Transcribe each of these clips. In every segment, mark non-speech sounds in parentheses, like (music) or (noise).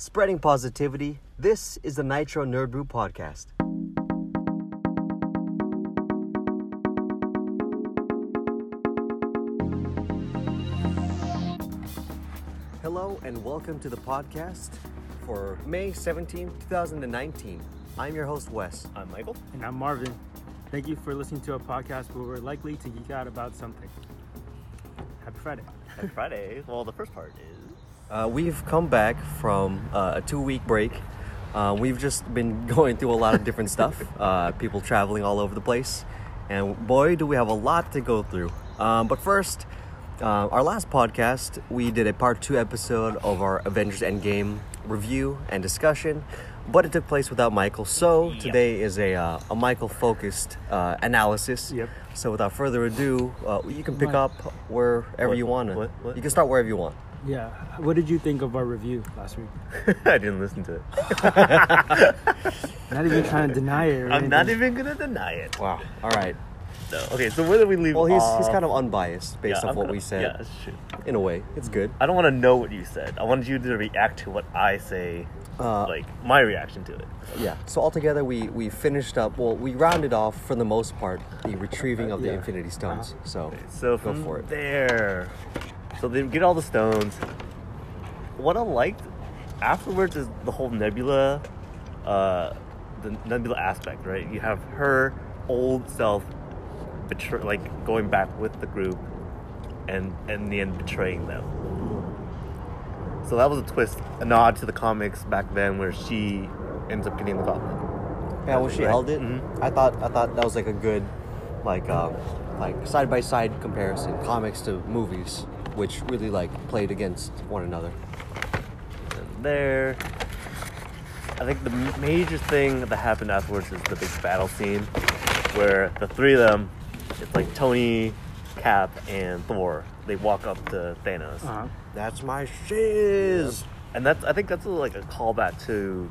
Spreading positivity, this is the Nitro Nerd Brew podcast. Hello and welcome to the podcast for May 17, 2019. I'm your host, Wes. I'm Michael. And I'm Marvin. Thank you for listening to a podcast where we're likely to geek out about something. Happy Friday. Happy Friday. Well, the first part is. Uh, we've come back from uh, a two week break. Uh, we've just been (laughs) going through a lot of different stuff, uh, people traveling all over the place, and boy, do we have a lot to go through. Um, but first, uh, our last podcast, we did a part two episode of our Avengers Endgame review and discussion, but it took place without Michael. So today is a, uh, a Michael focused uh, analysis. Yep. So without further ado, uh, you can pick up wherever What? you want. What? What? You can start wherever you want. Yeah. What did you think of our review last week? (laughs) I didn't listen to it. (laughs) Not even trying to deny it. Or I'm not even gonna deny it. Wow. All right. No. Okay, so where did we leave Well, he's, off? he's kind of unbiased based Yeah, off I'm what kinda- we said. Yeah, that's true. In a way, it's good. I don't want to know what you said. I wanted you to react to what I say, Uh, like my reaction to it. Yeah. So altogether, we we finished up. Well, we rounded off for the most part the retrieving of the Yeah. Infinity Stones. So So go from for it. there, so they get all the stones. What I liked afterwards is the whole Nebula, uh, the Nebula aspect, right? You have her old self, betray, like going back with the group, and, and in the end betraying them. So that was a twist, a nod to the comics back then, where she ends up getting the gauntlet. Yeah, when she Right. held it, Mhm. I thought I thought that was like a good, like um, like side by side comparison, comics to movies, which really like played against one another. And there. I think the major thing that happened afterwards is the big battle scene where the three of them, it's like Tony, Cap, and Thor, they walk up to Thanos. Uh-huh. That's my shiz. And that's I think that's a, like a callback to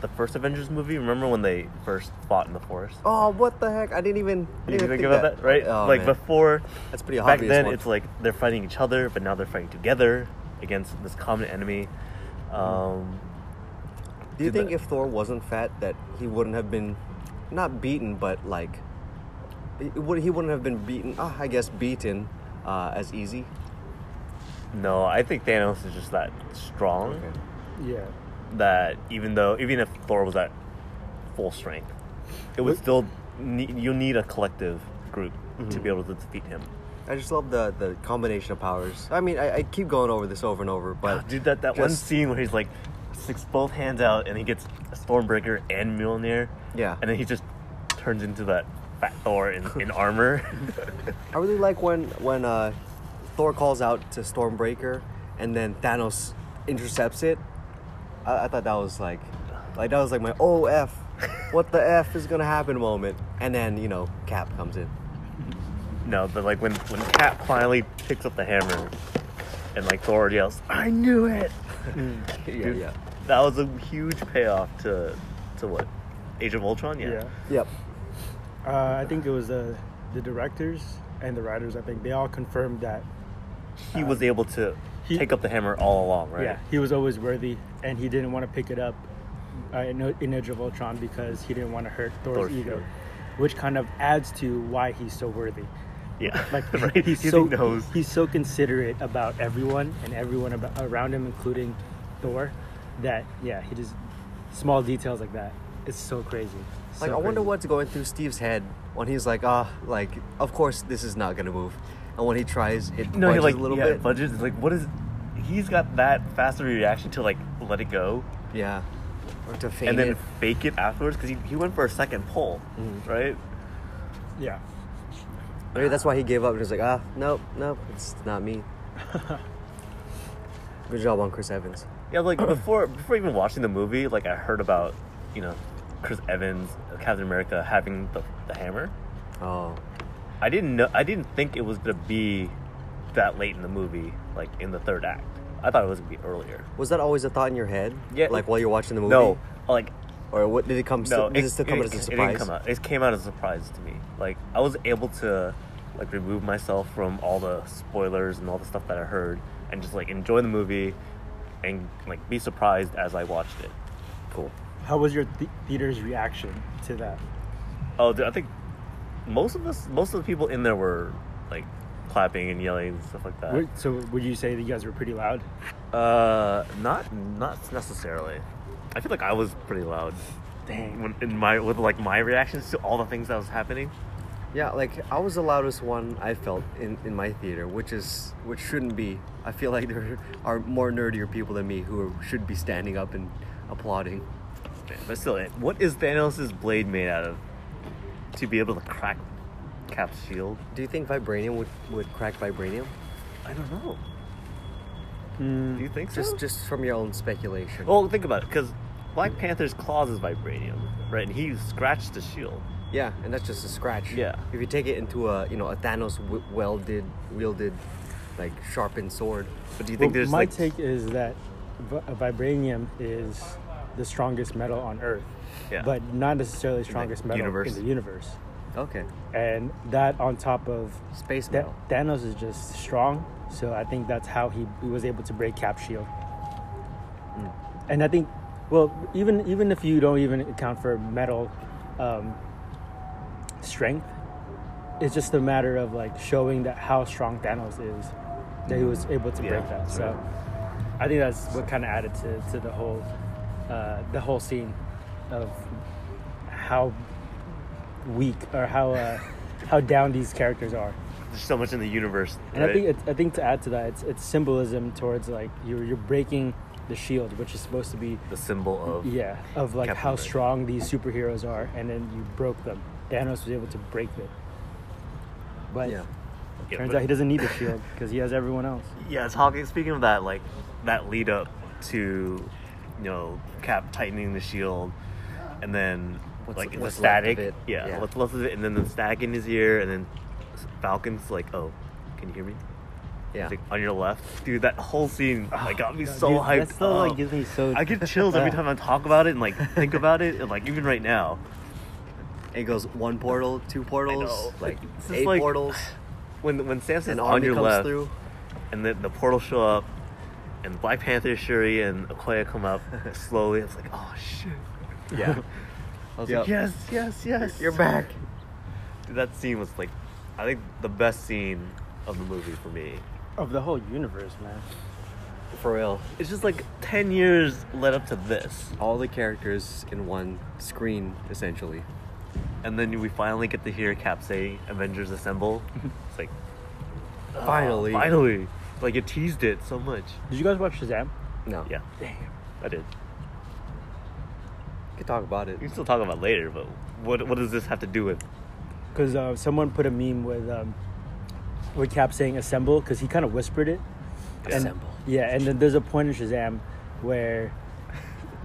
the first Avengers movie. Remember when they first fought in the forest? Oh, what the heck! I didn't even. I You didn't even think think about that, right? Oh, like man. before, That's pretty back obvious. then one. it's like they're fighting each other, but now they're fighting together against this common enemy. Um, Do you think that- if Thor wasn't fat, that he wouldn't have been, not beaten, but like, would he wouldn't have been beaten? Ah, I guess beaten uh, as easy. no, I think Thanos is just that strong. Okay. Yeah. That even though even if Thor was at full strength, it would still need, you need a collective group to Mhm. be able to defeat him. I just love the the combination of powers. I mean, I, I keep going over this over and over, but Dude, that that one scene where he's like sticks both hands out and he gets a Stormbreaker and Mjolnir, yeah, and then he just turns into that fat Thor in, (laughs) in armor. I really like when when uh, Thor calls out to Stormbreaker, and then Thanos intercepts it. I, I thought that was like, like that was like my oh f, what the f is gonna happen moment, and then you know Cap comes in. no, but like when when Cap finally picks up the hammer, and like Thor yells, "I knew it!" (laughs) Yeah, Dude, yeah, That was a huge payoff to to what Age of Ultron. Yeah. yep. Uh, I think it was uh, the directors and the writers. I think they all confirmed that. he Uh, was able to he- take up the hammer all along, right? Yeah, he was always worthy, and he didn't want to pick it up uh, in, in Age of Ultron because he didn't want to hurt Thor's, Thor's ego, ego. which kind of adds to why he's so worthy. Yeah. Like (laughs) right. he's He so knows. he's so considerate about everyone and everyone about, around him, including Thor, that yeah, he just small details like that. It's so crazy. Like So I wonder what's going through Steve's head when he's like, ah, like of course this is not gonna move, and when he tries, it No, he like a little yeah, bit. budgets. Like, what is? He's got that faster reaction to like let it go yeah, or to feign and then it. fake it afterwards because he, he went for a second pull, Mhm. right? Yeah. Maybe that's why he gave up. and was like, ah, nope, nope, it's not me. (laughs) Good job on Chris Evans. Yeah, like (clears throat) before before even watching the movie, like I heard about you know Chris Evans, Captain America having the, the hammer. Oh, I didn't know. I didn't think it was gonna be that late in the movie, like in the third act. I thought it was gonna be earlier. was that always a thought in your head? Yeah. Like while you're watching the movie. No, like Or what did it come? no, Still, did it, still come as a it surprise? didn't come out. It came out as a surprise to me. Like I was able to like remove myself from all the spoilers and all the stuff that I heard, and just like enjoy the movie, and like be surprised as I watched it. Cool. How was your th- theater's reaction to that? Oh, dude, I think most of us, most of the people in there were like clapping and yelling and stuff like that. Would- So would you say that you guys were pretty loud? Uh, not not necessarily. I feel like I was pretty loud Dang. when in my with like my reactions to all the things that was happening. Yeah, like I was the loudest one I felt in, in my theater, which is which shouldn't be. I feel like there are more nerdier people than me who are, should be standing up and applauding. But still, what is Thanos' blade made out of? To be able to crack Cap's shield? Do you think vibranium would, would crack vibranium? I don't know. Mm, Do you think so? Just just from your own speculation. well, think about it, because Black Panther's claws is vibranium, right? And he scratched the shield. Yeah, and that's just a scratch. Yeah. If you take it into a you know a Thanos w- welded wielded like sharpened sword. But do you think well, there's my like take is that vi- vibranium is the strongest metal on Earth, yeah. but not necessarily the strongest metal universe. in the universe. Okay. And that on top of Space metal. Thanos is just strong, so I think that's how he, he was able to break Cap shield. Mm. And I think, well, even even if you don't even account for metal um, strength, it's just a matter of like showing that how strong Thanos is, that he was able to Yeah, break that. So I think that's what kind of added to, to the whole uh, the whole scene of how weak or how uh, how down these characters are. there's so much in the universe. And I think it's, I think to add to that, it's it's symbolism towards like you're you're breaking the shield, which is supposed to be the symbol of yeah of like Captain how America. strong these superheroes are, and then you broke them. Thanos was able to break it, but Yeah. Yeah, turns but- out he doesn't need the shield because he has everyone else. Yeah, talking. Speaking of that, like that lead up to, you know, Cap tightening the shield, and then What's- like what's the left of static. it. Yeah, Yeah. what's left of it, and then the static in his ear, and then Falcon's like, "Oh, can you hear me?" Yeah. Like, on your left, dude. That whole scene ah, like got me God, so dude, hyped. That still like up. gives me so. I get chills every time I talk about it and like think about it, and like even right now. It goes one portal, two portals, like It's eight like- portals, When when Samson's on army your comes left, through. and then the portal show up, and Black Panther, Shuri, and Okoye come up (laughs) slowly. It's like, oh shit. Yeah. (laughs) I was Yep. like, Yes, yes, yes. You're back. Dude, that scene was like, I think the best scene of the movie for me. of the whole universe, man. For real. It's just like ten years led up to this, All the characters in one screen, essentially. and then we finally get to hear Cap say "Avengers Assemble." (laughs) It's like, oh, Finally. finally, like it teased it so much. Did you guys watch Shazam? No. Yeah, Damn. I did. We can talk about it. We can still talk about it later, but what what does this have to do with? Because uh, someone put a meme with um, with Cap saying "assemble" because he kind of whispered it. And- Assemble. Yeah, and then there's a point in Shazam where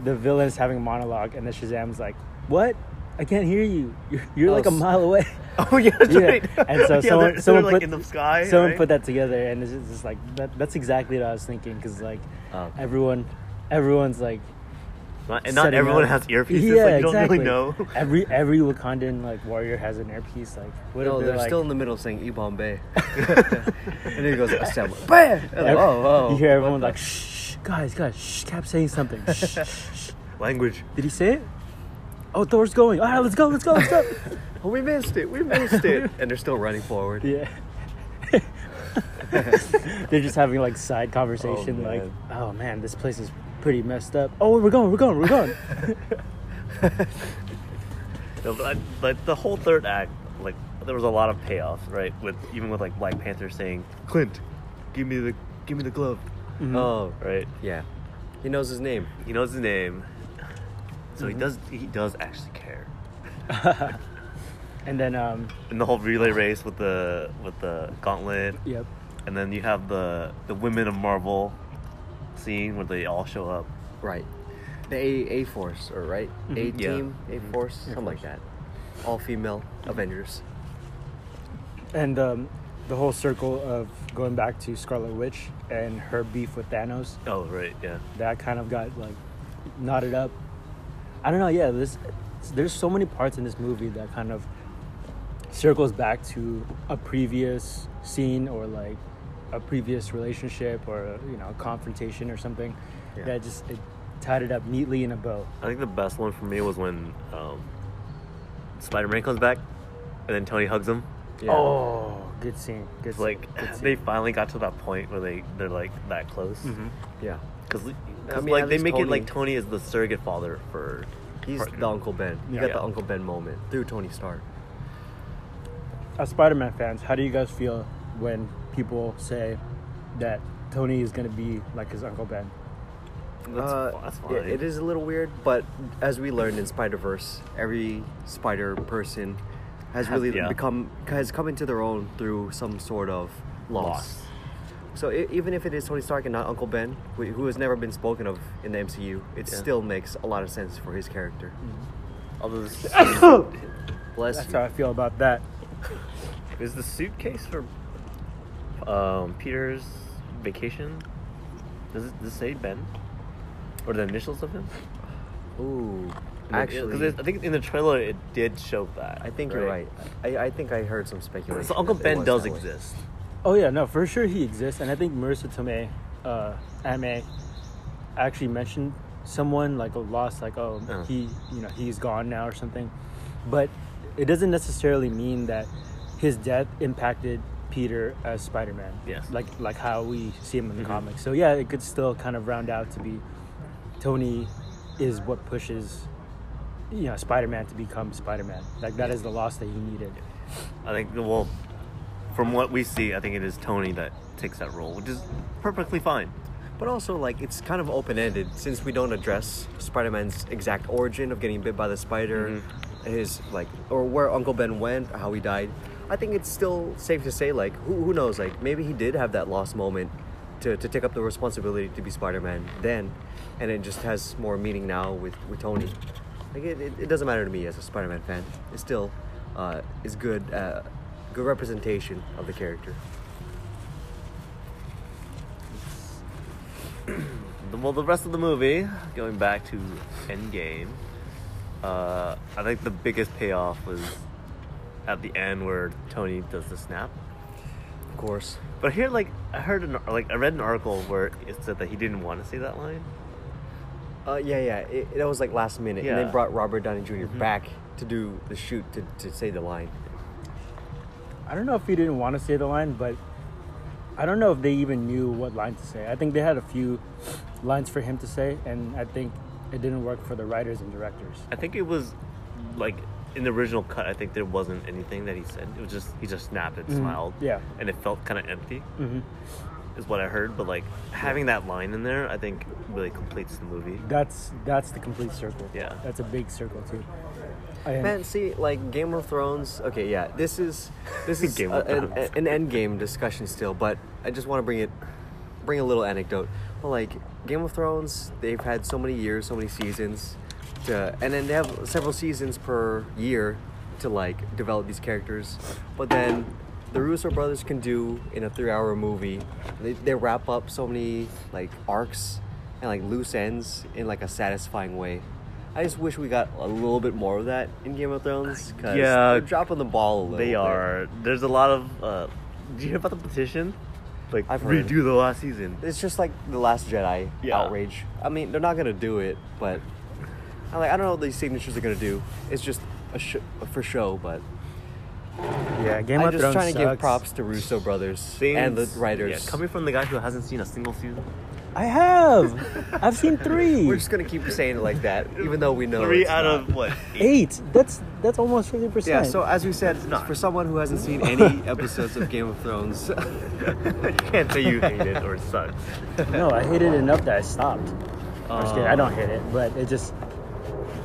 the villain's having a monologue, and then Shazam's like, "What? I can't hear you. You're, you're Oh, like a mile away." (laughs) Oh yeah, that's Yeah, right. and so (laughs) Yeah, someone- they're- someone they're, like put- in the sky. Someone right? put that together, and it's just, it's like that, that's exactly what I was thinking. Because like Oh. everyone, everyone's like, Not, and not everyone up- has earpieces. Yeah, like, you don't exactly. really know. (laughs) Every every Wakandan like warrior has an earpiece. Like what No, they're they're like, still in the middle saying Yibambe. (laughs) and then he goes, assemble. Bam! And I'm like, Ev- oh, oh. you hear what everyone the- like, shh, guys, guys, shh, Cap saying something. (laughs) shh, shh, shh. Language. Did he say it? Oh, Thor's going. All right, let's go, let's go, let's go. Oh, we missed it. We missed it. and they're still running forward. yeah. They're just having like side conversation, Oh, like, oh man, this place is pretty messed up. Oh, we're going, we're going, we're going. (laughs) No, but, I- but the whole third act, like there was a lot of payoffs, right? With even with like Black Panther saying, "Clint, give me the give me the glove," Mhm. Oh, right? yeah. He knows his name. He knows his name, so Mhm. he does he does actually care. (laughs) and then, um, And the whole relay race with the with the gauntlet, yep. and then you have the the women of Marvel scene where they all show up. Right. The A A Force, or right? A Mhm. Yeah. Team, A Mhm. Force, Air something like that. All female Avengers. And um, the whole circle of going back to Scarlet Witch and her beef with Thanos, Oh right, yeah. that kind of got like knotted up. I don't know. Yeah, this there's so many parts in this movie that kind of circles back to a previous scene or like a previous relationship or you know a confrontation or something. Yeah. that just it tied it up neatly in a bow. I think the best one for me was when um, Spider-Man comes back, and then Tony hugs him. Yeah. Oh, good scene. Good It's scene. like good scene. they finally got to that point where they they're like that close. Mhm. Yeah. Because I mean, like they least make it like Tony- Tony is the surrogate father for. He's Parker. the Uncle Ben. You Yeah. got Yeah. the Uncle Ben moment through Tony Stark. As Spider-Man fans, how do you guys feel when people say that Tony is gonna be like his Uncle Ben? That's, Uh, that's yeah, fine. it is a little weird, but as we learned in Spider Verse, every Spider person has Has- really yeah. become has come into their own through some sort of loss. Loss. So i even if it is Tony Stark and not Uncle Ben, who who has never been spoken of in the MCU, it Yeah. still makes a lot of sense for his character. Although this (coughs) Bless That's you. how I feel about that. is the suitcase for um, Peter's vacation. Does it, does it say Ben? Or the initials of him? Ooh, actually, Because actually, I think in the trailer it did show that. I think you're right. I, I think I heard some speculation. So Uncle that it Ben was does that way. exist. Oh yeah, no, for sure he exists, and I think Marisa Tomei, uh, Aunt actually mentioned someone like a lost, like oh Uh. he, you know, he's gone now or something, but it doesn't necessarily mean that his death impacted Peter as Spider-Man. Yes. like like how we see him in the Mhm. comics. So yeah, it could still kind of round out to be Tony is what pushes you know Spider-Man to become Spider-Man. Like that is the loss that he needed. I think, well, from what we see, I think it is Tony that takes that role, which is perfectly fine. But also, like, it's kind of open ended since we don't address Spider Man's exact origin of getting bit by the spider, Mm-hmm. his, like, or where Uncle Ben went, how he died. I think it's still safe to say, like, who, who knows? Like, maybe he did have that lost moment to, to take up the responsibility to be Spider Man then, and it just has more meaning now with, with Tony. Like, it, it, it doesn't matter to me as a Spider Man fan. It still uh, is good, uh, good representation of the character. Well, the rest of the movie, going back to Endgame, uh, I think the biggest payoff was at the end where Tony does the snap. Of course. But here, like, I heard, an, like, I read an article where it said that he didn't want to say that line. Uh, yeah, yeah. It, it was like last minute, and Yeah. they brought Robert Downey junior Mhm. back to do the shoot to, to say the line. I don't know if he didn't want to say the line, but I don't know if they even knew what line to say. I think they had a few lines for him to say, and I think it didn't work for the writers and directors. I think it was, like, in the original cut, I think there wasn't anything that he said. It was just, he just snapped and Mhm. smiled. Yeah. And it felt kind of empty, hmm is what I heard. But, like, having that line in there, I think really completes the movie. That's that's the complete circle. Yeah. that's a big circle too. And- Man, see, like Game of Thrones. Okay, yeah, this is this is (laughs) Game a- of an, an end game discussion still, but I just want to bring it, bring a little anecdote. Well, like Game of Thrones, they've had so many years, so many seasons, to, and then they have several seasons per year to like develop these characters. But then the Russo brothers can do in a three-hour movie. They, they wrap up so many like arcs and like loose ends in like a satisfying way. I just wish we got a little bit more of that in Game of Thrones. Cause Yeah. they're dropping the ball a little. They bit. are. There's a lot of. Uh, did you hear about the petition? Like I've heard. redo the last season. It's just like the Last Jedi Yeah. outrage. I mean, they're not gonna do it, but I'm like, I don't know what these signatures are gonna do. It's just a sh- for show, but yeah, Game of Thrones. I'm of just Thrones trying to give props to Russo brothers and the Things- writers. Yeah, coming from the guy who hasn't seen a single season. I have. (laughs) I've seen three. We're just gonna keep saying it like that, even though we know Three it's out not. of what? (laughs) Eight. That's that's almost fifty percent. Yeah, so as we said, not. for someone who hasn't seen any (laughs) episodes of Game of Thrones, you can't say you hate it or it sucks. no, I hated it enough that I stopped. I'm just kidding. I don't oh. hate it, but it just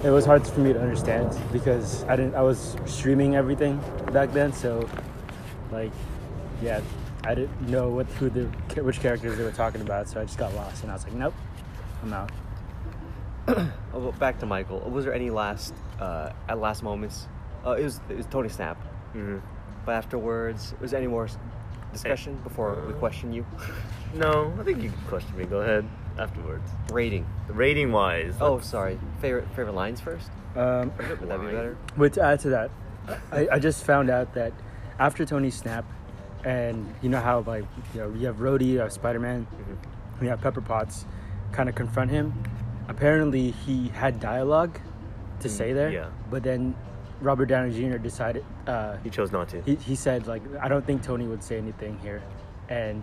it was hard for me to understand because I didn't. I was streaming everything back then, so like, yeah, I didn't know what who the which characters they were talking about, so I just got lost, and I was like, nope, I'm out. (coughs) Oh, but back to Michael. Was there any last, uh, at last moments? Uh, it was it was Tony Snap, hmm but afterwards, was there any more s- discussion before we question you? (laughs) No, I think you can question me. Go ahead afterwards. Rating. Rating wise. Oh, sorry. Favorite favorite lines first. Um, Would that be better? But to add to that, I, I just found out that after Tony Snap, and you know how like you know you have Rhodey, you have Spider Man, Mm-hmm. you have Pepper Potts, kind of confront him. Apparently, he had dialogue to say there, Mm, yeah. but then Robert Downey Jr. decided. Uh, He chose not to. he, he said like I don't think Tony would say anything here, and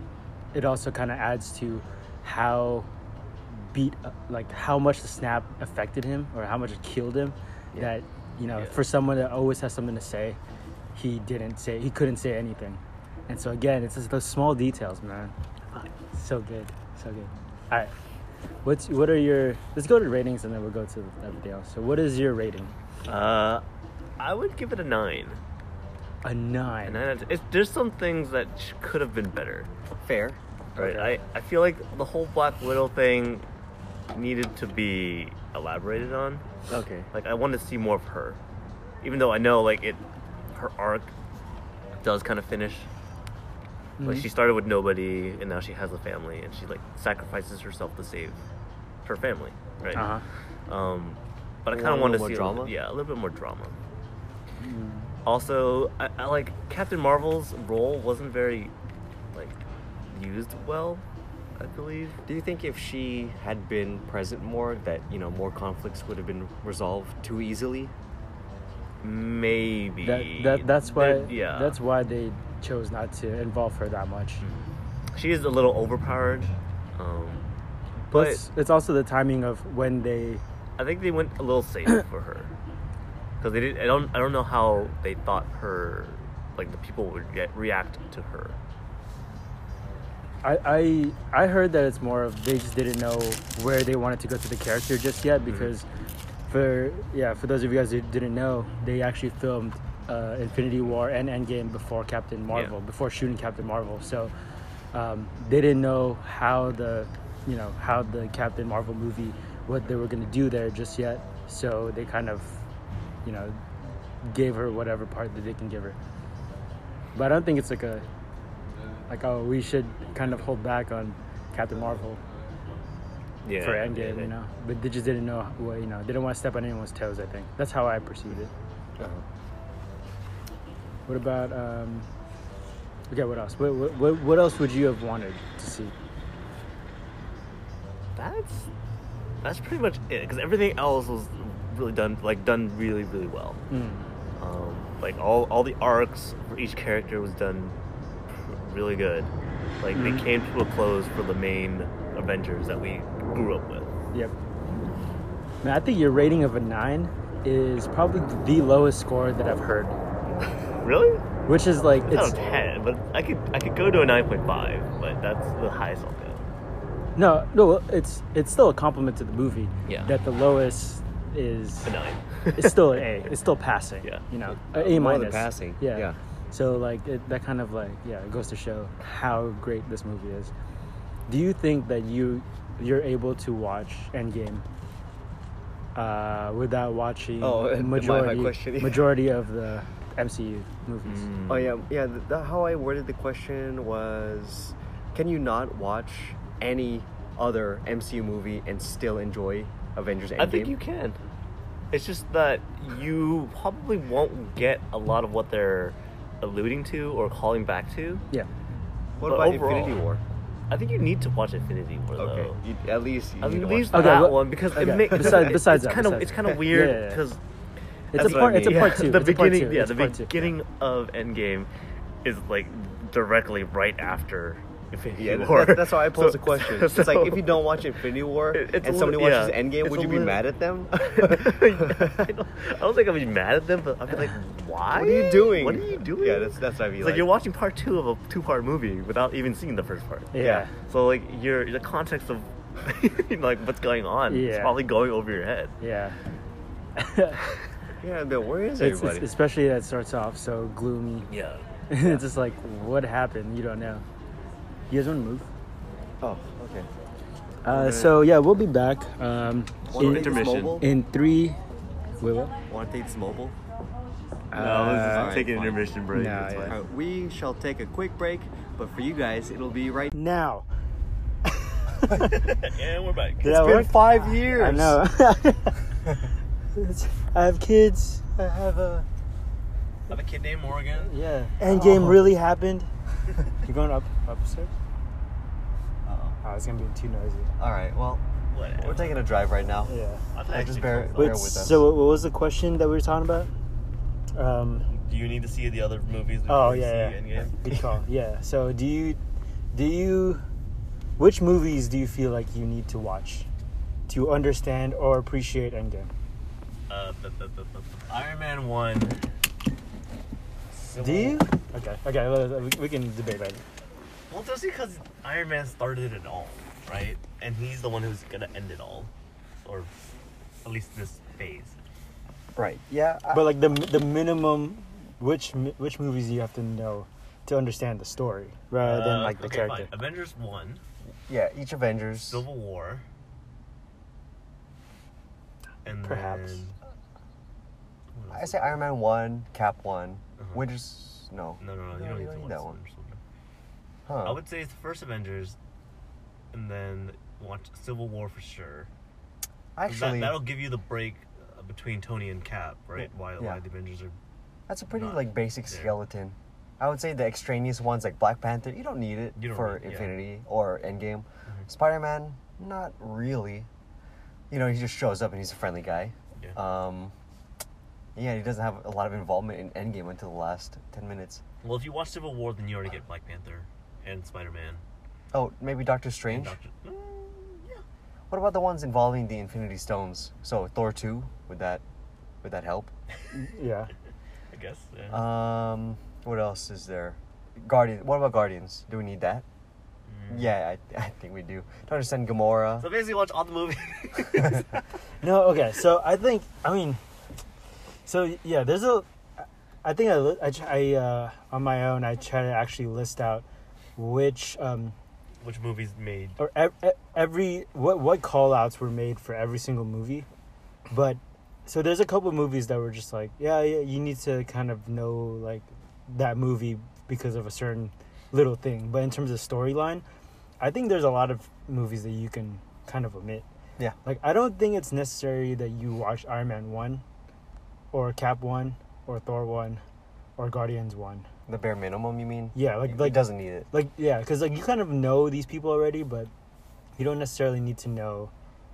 it also kind of adds to how beat uh, like how much the snap affected him or how much it killed him. Yeah. That you know Yeah. for someone that always has something to say, he didn't say he couldn't say anything, and so again it's just those small details, man. So good, so good. All right, what's what are your? Let's go to ratings and then we'll go to everything else. So what is your rating? Uh, I would give it a nine. A nine. And then it's, there's some things that could have been better. Fair. Right. Okay. I, I feel like the whole Black Widow thing needed to be elaborated on. Okay. Like I wanted to see more of her, even though I know like it, her arc does kind of finish. Like Mhm. she started with nobody, and now she has a family, and she like sacrifices herself to save her family, right? Uh-huh. Um, but I kind of want want to see more a little- drama? yeah, a little bit more drama. Mm. Also, I, I like Captain Marvel's role wasn't very like used well. I believe. Do you think if she had been present more, that you know more conflicts would have been resolved too easily? Maybe That, that that's why There- yeah that's why they chose not to involve her that much. she is a little overpowered. Um, But but it's, it's also the timing of when they I think they went a little safe (coughs) for her because they did. I don't. I don't know how they thought her, like the people would get, react to her. I, I I heard that it's more of they just didn't know where they wanted to go to the character just yet because for yeah for those of you guys who didn't know they actually filmed uh, Infinity War and Endgame before Captain Marvel Yeah. before shooting Captain Marvel. So um, they didn't know how the you know how the Captain Marvel movie what they were gonna do there just yet. So they kind of you know gave her whatever part that they can give her. But I don't think it's like a like oh we should kind of hold back on Captain Marvel Yeah. for Endgame, yeah, you know. But they just didn't know what you know. They didn't want to step on anyone's toes. I think that's how I perceived it. Uh-huh. What about um? Okay, what else? What, what, what- what else would you have wanted to see? That's that's pretty much it because everything else was really done like done really really well. Mm. Um, like all all the arcs for each character was done really good. Like Mhm. they came to a close for the main Avengers that we grew up with. Yep. Man, I think your rating of a nine is probably the lowest score that I've heard. (laughs) Really? Which is like It's not it's a ten, but I could I could go to a nine point five, but that's the highest I'll go. no no it's it's still a compliment to the movie. Yeah. That the lowest is A nine. it's still an (laughs) A. It's still passing. Yeah. You know, a A more than minus. passing. Yeah. Yeah. So like it, that kind of like yeah, it goes to show how great this movie is. Do you think that you you're able to watch Endgame uh, without watching Oh, my- my majority question, yeah. majority of the MCU movies? Mm. Oh yeah, yeah. The, the, how I worded the question was, can you not watch any other MCU movie and still enjoy Avengers Endgame? I think you can. It's just that you probably won't get a lot of what they're alluding to or calling back to. Yeah. What but about overall- Infinity War? I think you need to watch Infinity War Okay, though. you, at least you At need to least watch Okay, that what- one because okay. it makes Besides- besides it's that, kind of it's kind of weird Yeah, yeah, yeah. because It's a what I part. It's a part (laughs) two. the it's beginning two. yeah It's the a part two. beginning of Endgame is like directly right after Infinity Yeah, War. that, that's why I posed So- the question. so- (laughs) it's like if you don't watch Infinity War (laughs) It- and somebody little- watches yeah, Endgame, would a you be little- mad at them? (laughs) I, don't, I don't think I'd be mad at them, but I'd be like, why? What are you doing? What are you doing? Yeah, that's that's what I mean. It's like, you're watching part two of a two-part movie without even seeing the first part. Yeah. So like your the context of like what's going on is Yeah. probably going over your head. Yeah. Yeah, but where is It's, it's, especially that starts off so gloomy. Yeah. it's just like, what happened? You don't know. You guys want to move? oh, okay. Uh, so yeah, we'll be back. Um, Want in, take this intermission. mobile? in three. Wait, what? Want to take this mobile? No, Uh, let's take an fine. intermission break. Nah, yeah. fine. Alright, we shall take a quick break, but for you guys, it'll be right. Now. (laughs) (laughs) and we're back. Did that been work? five years. I know. (laughs) I have kids. I have a I have a kid named Morgan. yeah. Endgame really happened. (laughs) you going up upstairs? Uh-oh. Oh, it's gonna be too noisy. All right. Well, Whatever. We're taking a drive right now. Yeah. I thought Yeah, I just actually bear- bear Wait, with us. so what what was the question that we were talking about? Um, Do you need to see the other movies? before oh you yeah, see yeah. Endgame? (laughs) Good call. Yeah. So do you, do you, which movies do you feel like you need to watch to understand or appreciate Endgame? Uh, the, the, the, the, Iron Man one. Do you? Okay. Okay. let- let- We we can debate that. Well, just because Iron Man started it all, right? And he's the one who's gonna end it all, or at least this phase. Right. Yeah. I- But like the the minimum, which mi- which movies do you have to know to understand the story rather than Uh, like the okay, character? Fine. Avengers one, yeah. Each Avengers. Civil War, and Perhaps. then. I say? Iron Man one, Cap one. Winters. No. No, no, no, you No, don't you need to don't watch need that one. Huh. I would say it's the first Avengers, and then watch Civil War for sure. Actually, that, that'll give you the break uh, between Tony and Cap, right? Why, Yeah. why the Avengers are. that's a pretty like basic there. skeleton. I would say the extraneous ones like Black Panther, you don't need it don't for need- yeah. Infinity or Endgame. Mhm. Spider Man, not really. You know, he just shows up and he's a friendly guy. Yeah. Um, yeah, he doesn't have a lot of involvement in Endgame until the last ten minutes. well, if you watch Civil War, then you already get Black Panther and Spider Man. Oh, maybe Doctor Strange. Doctor. Mm, yeah. What about the ones involving the Infinity Stones? So Thor two, would that would that help? (laughs) yeah. (laughs) I guess. Yeah. Um, what else is there? Guardian. What about Guardians? Do we need that? Mm. Yeah, I, I think we do. To understand Gamora. So basically, watch all the movies. (laughs) No, okay. So I think I mean, so yeah, there's a. I think I I, I uh, on my own I try to actually list out which um Which movies made? or ev- e- every what what call outs were made for every single movie, but so there's a couple movies that were just like yeah, yeah you need to kind of know like that movie because of a certain little thing, but in terms of storyline, I think there's a lot of movies that you can kind of omit. Yeah. Like I don't think it's necessary that you watch Iron Man one, or Cap one, or Thor one, or Guardians one. The bare minimum, you mean? Yeah, like It like doesn't need it. like yeah, because like you kind of know these people already, but you don't necessarily need to know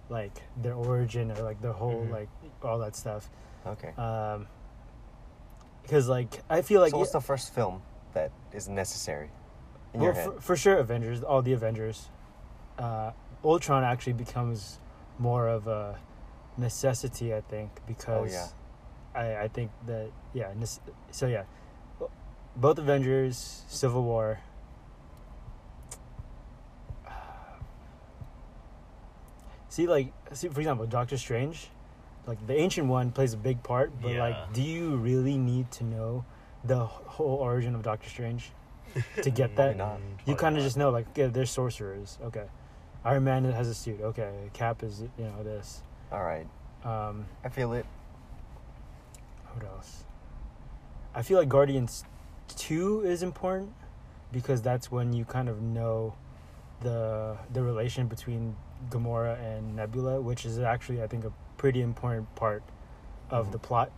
like their origin or like their whole Mhm. like all that stuff. Okay. Um, because like I feel like so what's yeah, the first film that is necessary in well, your head? for, for sure Avengers, all the Avengers. Uh, Ultron actually becomes more of a necessity, I think, because Oh, yeah. I I think that yeah. nece- So yeah, both Avengers, Civil War. (sighs) See, like, see, for example, Doctor Strange, like the Ancient One plays a big part, but Yeah. like, do you really need to know the whole origin of Doctor Strange to get (laughs) that? Not. You kind of just know, like, yeah, they're sorcerers. Okay, Iron Man has a suit. Okay, Cap is you know this. All right. Um, I feel it. What else? I feel like Guardians Two is important because that's when you kind of know the the relation between Gamora and Nebula, which is actually I think a pretty important part of Mhm. the plot.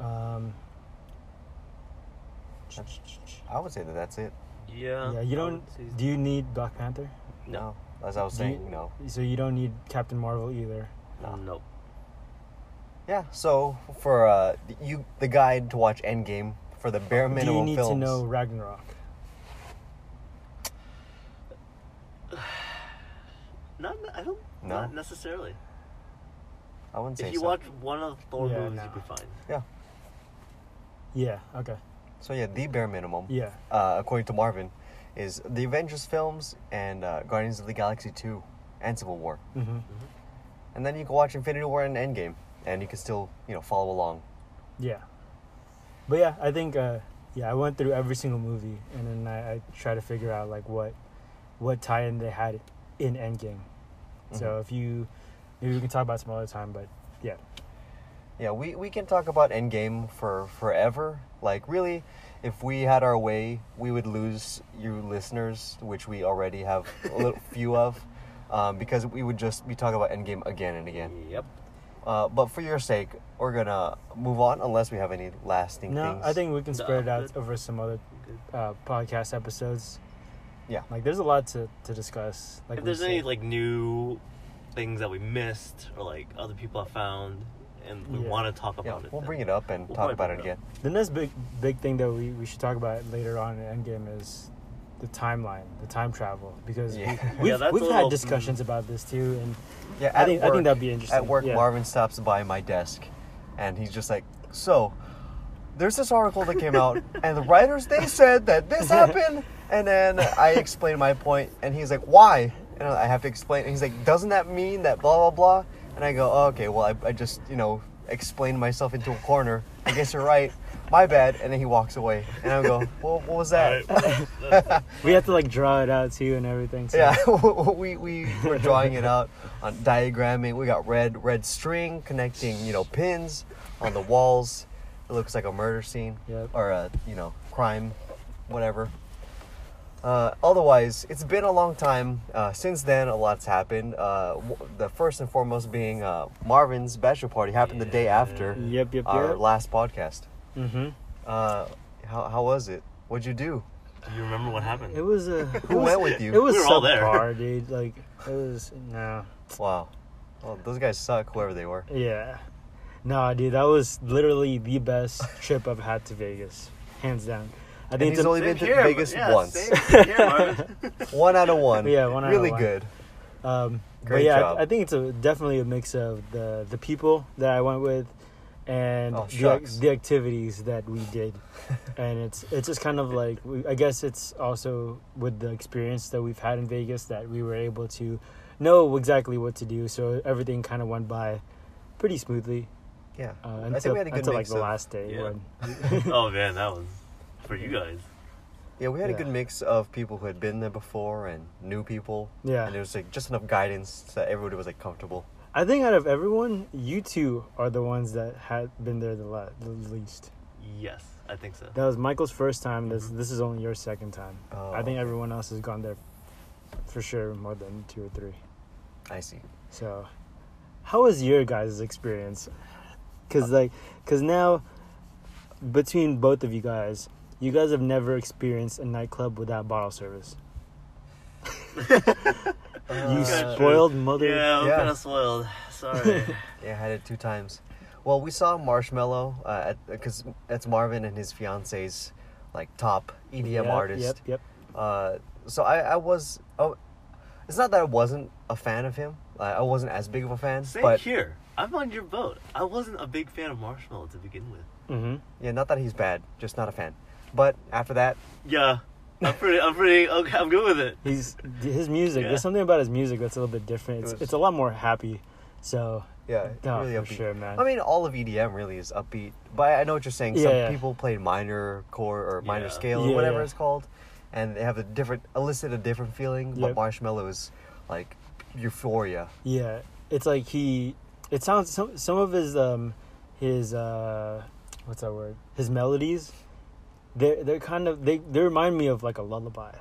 Um, I would say that that's it. Yeah. yeah, you don't. Do you need Black Panther? No. As I was Do you- saying, no. So you don't need Captain Marvel either. No. Nope. Yeah. So for uh, you, the guide to watch Endgame for the bare Do minimum you need films. to know Ragnarok? (sighs) Not. I don't. No? Not necessarily. I wouldn't say If you so. watch one of the Thor Yeah, movies, no. you'd be fine. Yeah. Yeah. Okay. So yeah, the bare minimum. Yeah. uh, according to Marvin, is the Avengers films and uh, Guardians of the Galaxy 2 and Civil War. hmm And then you can watch Infinity War and Endgame, and you can still, you know, follow along. Yeah. But yeah, I think uh, yeah, I went through every single movie and then I, I try to figure out like what what tie-in they had in Endgame. So Mhm. if you maybe we can talk about it some other time, but yeah. Yeah, we, we can talk about Endgame for forever. Like, really, if we had our way, we would lose you listeners, which we already have a little (laughs) few of, um, because we would just be talking about Endgame again and again. Yep. Uh, but for your sake, we're gonna move on unless we have any lasting No, things. I think we can No, spread it out good. over some other uh, podcast episodes. Yeah. Like there's a lot to, to discuss. Like if we there's any like new things that we missed or like other people have found, and we Yeah. want to talk Yeah, about it. we'll then. bring it up and We'll talk about it it up. again. The next big big thing that we, we should talk about later on in Endgame is the timeline, the time travel, because Yeah. we, (laughs) we've, Yeah, we've had little- discussions mm. about this too, and Yeah, I think I think that'd be interesting. At work, yeah. Marvin stops by my desk, and he's just like, "So, there's this article that came out, (laughs) and the writers they said that this happened." (laughs) And then I explain my point, and he's like, "Why?" And I have to explain. And he's like, "Doesn't that mean that blah blah blah?" And I go, oh, "Okay, well, I, I just you know explained myself into a corner. I guess you're right. My bad." And then he walks away, and I go, (laughs) "Well, what was that?" Alright. (laughs) we have to like draw it out too and everything. So. Yeah, (laughs) we, we were drawing it out on diagramming. We got red red string connecting, you know, pins on the walls. It looks like a murder scene Yep. or a you know crime, whatever. Uh, otherwise, it's been a long time. Uh, since then, a lot's happened. Uh, w- the first and foremost being uh, Marvin's bachelor party happened the day after Yep, yep, our yep. last podcast. Mm-hmm. Uh, how, how was it? What'd you do? Do you remember what happened? It was a. Who went with you? It was We were all there. subpar, dude. Like it was no. Wow. Well, those guys suck, whoever they were. Yeah. Nah, dude, that was literally the best trip I've had to Vegas, hands down. I And think he's it's only been to Same here, Vegas yeah, once. here, (laughs) One out of one. Yeah, one out of really one. good. Um, but Great yeah, job. I, I think it's a definitely a mix of the the people that I went with and Oh, the, the activities that we did, (laughs) and it's it's just kind of like we, I guess it's also with the experience that we've had in Vegas that we were able to know exactly what to do, so everything kind of went by pretty smoothly Yeah. uh, I until, think we had a good until like mix the of- last day Yeah. when (laughs) oh man, that was (laughs) for you guys. Yeah, we had a good mix of people who had been there before and new people. Yeah. And there was like just enough guidance so that everybody was like comfortable. I think out of everyone, you two are the ones that had been there the, la- the least. Yes, I think so. That was Michael's first time. This mm-hmm. this is only your second time. Oh, I think oh, okay. everyone else has gone there for sure more than two or three. I see. So, how was your guys' experience? Cause like, cause now, between both of you guys, you guys have never experienced a nightclub without bottle service. (laughs) (laughs) You Uh, spoiled mother. Yeah, I'm Yeah. kind of spoiled. Sorry. (laughs) Yeah, I had it two times. Well, we saw Marshmello uh, because that's Marvin and his fiance's like top EDM Yep, artist. Yep, yep. Uh, so I, I was. Oh, it's not that I wasn't a fan of him. I I wasn't as big of a fan, Same but here. I'm on your boat. I wasn't a big fan of Marshmello to begin with. Mm-hmm. yeah, not that he's bad, just not a fan. But after that, Yeah, I'm pretty. I'm pretty. Okay, I'm good with it. He's his music. Yeah. There's something about his music that's a little bit different. It's, It was- it's a lot more happy. So yeah, no, really for upbeat. sure, man. I mean, all of EDM really is upbeat, but I know what you're saying. Yeah, Some yeah. people play minor chord or minor Yeah. scale or Yeah, whatever yeah. it's called, and they have a different, elicit a different feeling. But Yep. Marshmello is like euphoria. Yeah, it's like he. It sounds some some of his um his uh what's that word? His melodies. They're they're kind of they they remind me of like a lullaby,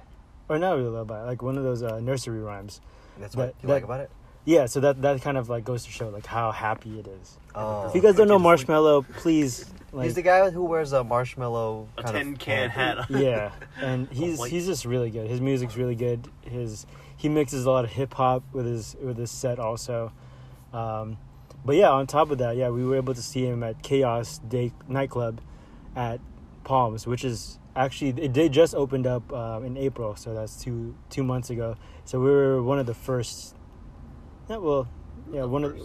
or not really a lullaby, like one of those uh, nursery rhymes. That's what That- you that- like about it. Yeah, so that that kind of like goes to show like how happy it is. Oh, If you guys don't know Freaking sweet. Marshmello, please like he's the guy who wears a marshmallow A kind tin of can hat. yeah, (laughs) and he's White. he's just really good. His music's really good. His he mixes a lot of hip hop with his with his set also. Um, but yeah, on top of that, yeah, we were able to see him at KAOS Day nightclub at Palms, which is actually it did just opened up uh, in April, so that's two two months ago. So we were one of the first. Yeah, well, yeah, one of.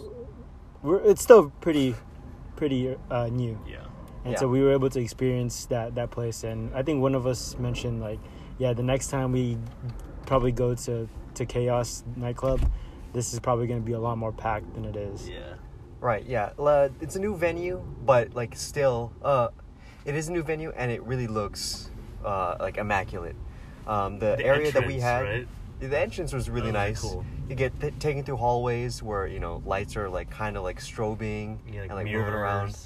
We're, it's still pretty, pretty uh, new Yeah. and Yeah. so we were able to experience that that place and i think one of us mentioned like yeah the next time we probably go to to KAOS nightclub this is probably going to be a lot more packed than it is Yeah. Right, yeah. Uh, it's a new venue, but like still, uh, it is a new venue, and it really looks uh, like immaculate. Um, the, The area that we had, right? the entrance was really That was nice. cool. You get t- taken through hallways where you know lights are like kind of like strobing Yeah, like and like moving around.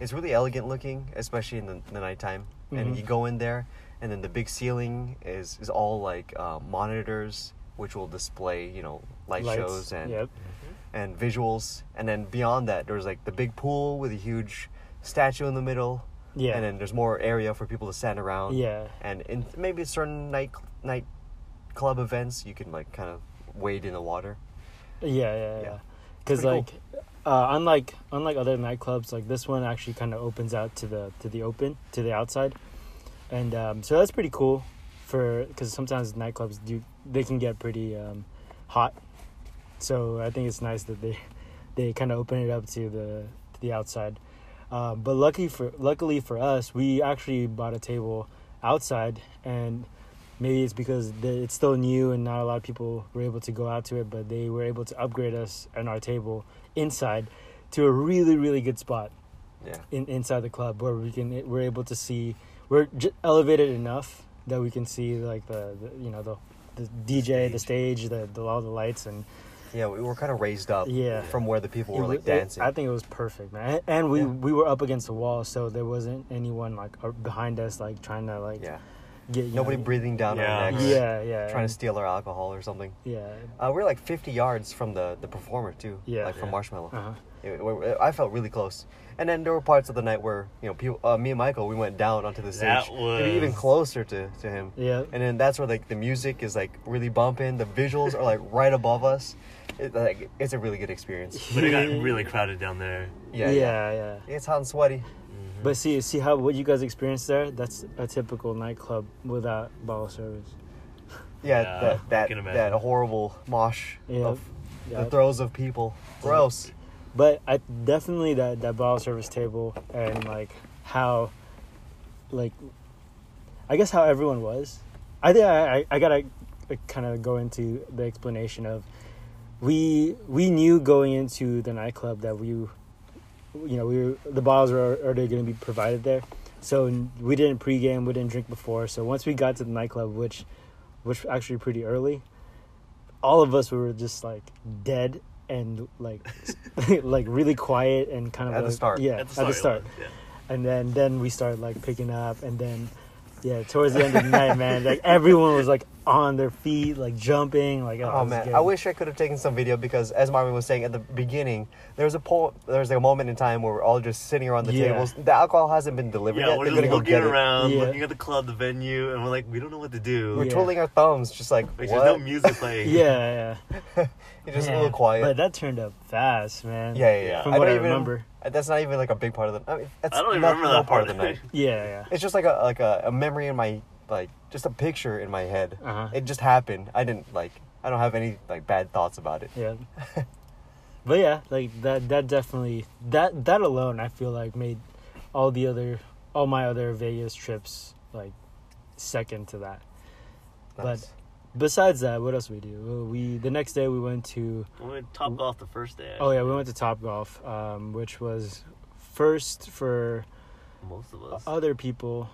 It's really elegant looking, especially in the, the nighttime. And Mhm. you go in there, and then the big ceiling is is all like uh, monitors, which will display you know light Lights, shows and yep and visuals. And then beyond that, there's like the big pool with a huge statue in the middle. Yeah And then there's more area for people to stand around. yeah And in maybe certain night night club events, you can like kind of wade in the water. Yeah, yeah, yeah. Yeah. Because Pretty like, uh, unlike unlike other nightclubs, like this one actually kind of opens out to the to the open to the outside, and um, so that's pretty cool. For because sometimes nightclubs do they can get pretty um, hot, so I think it's nice that they they kind of open it up to the to the outside. Uh, but lucky for luckily for us, we actually bought a table outside, and maybe it's because the, it's still new and not a lot of people were able to go out to it. But they were able to upgrade us and our table inside to a really really good spot Yeah. in, inside the club where we can we're able to see we're j- elevated enough that we can see like the, the you know the the DJ, the stage, the, the all the lights, and Yeah, we were kind of raised up Yeah. from where the people were it like wa- it- dancing. I think it was perfect, man. And, and we Yeah. we were up against the wall, so there wasn't anyone like behind us, like trying to like yeah. get Nobody know, breathing down Yeah. our necks. Yeah, yeah. Trying to steal our alcohol or something. Yeah. Uh, we were like 50 yards from the, the performer too. Yeah. Like from Yeah. Marshmello. Uh-huh. It- it- I felt really close. And then there were parts of the night where you know people, uh, me and Michael, we went down onto the That stage, maybe even closer to, to him. Yeah. And then that's where like the music is like really bumping. The visuals are like right above us. It, like it's a really good experience. (laughs) But it got really crowded down there. Yeah, Yeah, yeah. It's hot and sweaty. Mm-hmm. But see, see how what you guys experienced there? That's a typical nightclub without bottle service. Yeah, Yeah, that that, that horrible mosh Yeah. of Yeah. the throes of people. Gross. But I definitely that that bottle service table and like how, like, I guess how everyone was. I think I I, I gotta kind of go into the explanation of we we knew going into the nightclub that we, you know, we were, the bottles were already going to be provided there, so we didn't pregame, we didn't drink before. So once we got to the nightclub, which, which actually pretty early, all of us were just like dead and like (laughs) (laughs) like really quiet and kind of At the start. Yeah, At the at the start. start. Yeah. And then then we started like picking up and then yeah, towards the end of the night, man, like everyone was like on their feet, like jumping, like oh, Oh man, good. I wish I could have taken some video because, as Marvin was saying at the beginning, there was a po- there was like a moment in time where we're all just sitting around the Yeah. tables. The alcohol hasn't been delivered Yeah, yet. we're They're just gonna go looking get it. around, Yeah. looking at the club, the venue, and we're like, we don't know what to do. We're Yeah. twiddling our thumbs, just like Like, what? there's no music playing. (laughs) Yeah, yeah. (laughs) It's just a little quiet. But that turned up fast, man. yeah, yeah, yeah. From I what don't I even remember. That's not even like a big part of the. I mean, that's I don't even not, remember that part part of the night. (laughs) Yeah, yeah. It's just like a like a, a memory in my like just a picture in my head. Uh-huh. It just happened. I didn't like. I don't have any like bad thoughts about it. Yeah. (laughs) but yeah, like that that definitely that that alone I feel like made all the other all my other Vegas trips like second to that. But- Nice. Besides that, what else we do? Well, We the next day we went to We went top golf the first day. oh yeah, we went to Top Golf, um, which was first for Most of us. other people.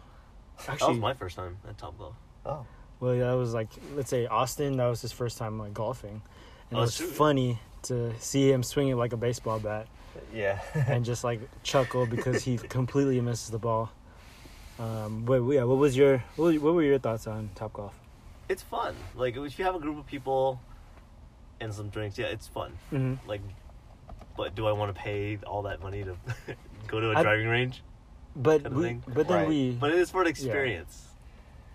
that was Actually, my first time at top golf. oh, well, yeah, that was like let's say Austin. That was his first time like golfing, and Oh, it was shoot. funny to see him swing it like a baseball bat. yeah. and just like chuckle because he (laughs) completely misses the ball. Um, but yeah, what was your what, what were your thoughts on Top Golf? It's fun. Like if you have a group of people and some drinks, yeah, it's fun. Mm-hmm. Like, but do I want to pay all that money to (laughs) go to a I- driving range? But we, but then Right. we, But it is for the experience,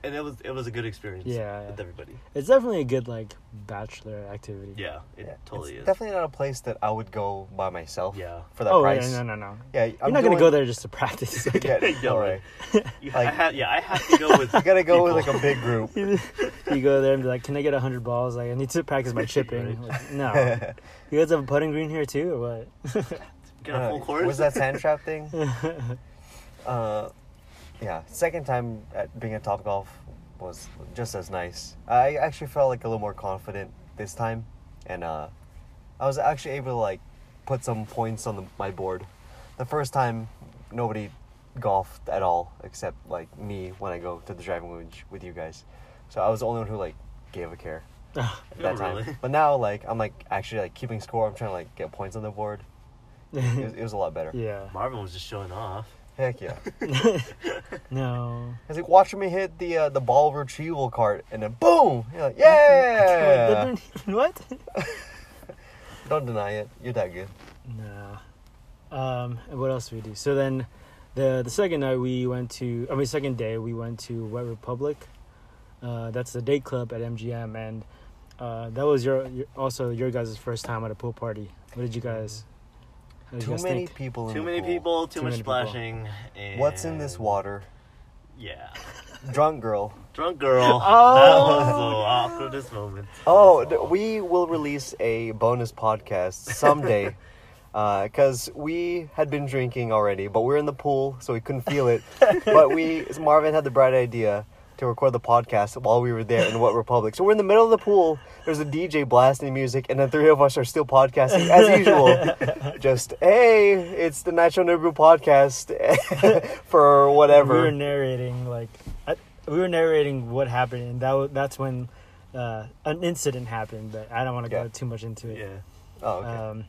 and it was it was a good experience. Yeah, with everybody. it's definitely a good like bachelor activity. Yeah, it Yeah, totally it's is. Definitely not a place that I would go by myself. Yeah. For that Oh price. yeah, no, no, no. Yeah, You're I'm not gonna go there just to practice. Like, (laughs) yeah, Yeah, all right. right. Like- I have, yeah, I have to go with. (laughs) You gotta go with like a big group. (laughs) you go there and be like, "Can I get hundred balls? Like, I need to practice my chipping." Right. Like, no, you guys have a putting green here too, or what? Get a full Uh, course. Was that sand trap thing? uh, yeah, second time at being at Top Golf was just as nice. I actually felt like a little more confident this time, and uh, I was actually able to like put some points on the, my board. The first time, nobody golfed at all except like me when I go to the driving range with you guys. So I was the only one who like gave a care (laughs) at Oh, that time. really? But now like I'm like actually like keeping score. I'm trying to like get points on the board. It was, it was a lot better. (laughs) yeah. Marvin was just showing off. Heck yeah. (laughs) No. It's like watching me hit the uh, the ball retrieval cart and then boom! You're like, yeah! (laughs) what? (laughs) Don't deny it. You're that good. No. Um, and what else did we do? So then, the the second night we went to. I mean, second day we went to Wet Republic. Uh, that's the day club at MGM, and uh, that was your, your also your guys' first time at a pool party. What did you guys? What did you Too many think? people. In Too many pool. people, too, Too much splashing. And What's in this water? Yeah. (laughs) Drunk girl. Drunk girl. (laughs) Oh. That was the awkwardest moment. Oh, th- we will release a bonus podcast someday. (laughs) Uh, because we had been drinking already, but we are in the pool, so we couldn't feel it. but we, Marvin had the bright idea to record the podcast while we were there in Wet Republic. So we're in the middle of the pool. There's a DJ blasting music, and the three of us are still podcasting as (laughs) usual. Just hey, it's the Nacho Nibiru podcast (laughs) for whatever. We were narrating like I, we were narrating what happened, and that that's when uh, an incident happened. But I don't want to Yeah. go too much into it. Yeah. oh, okay. Um,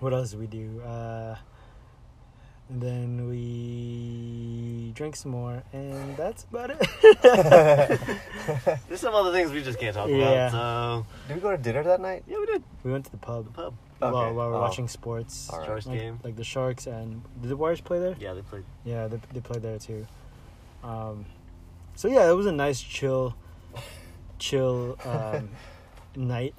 what else did we do? Uh, and then we drank some more, and that's about it. (laughs) There's some other things we just can't talk Yeah. about. So Did we go to dinner that night? yeah, we did we went to the pub The pub Okay. while, while we're Oh. watching sports. All right. Sharks Like, game. like the Sharks and did the Warriors play there? Yeah, they played. Yeah, they, they played there too. Um, so yeah, it was a nice chill, chill um, (laughs) night.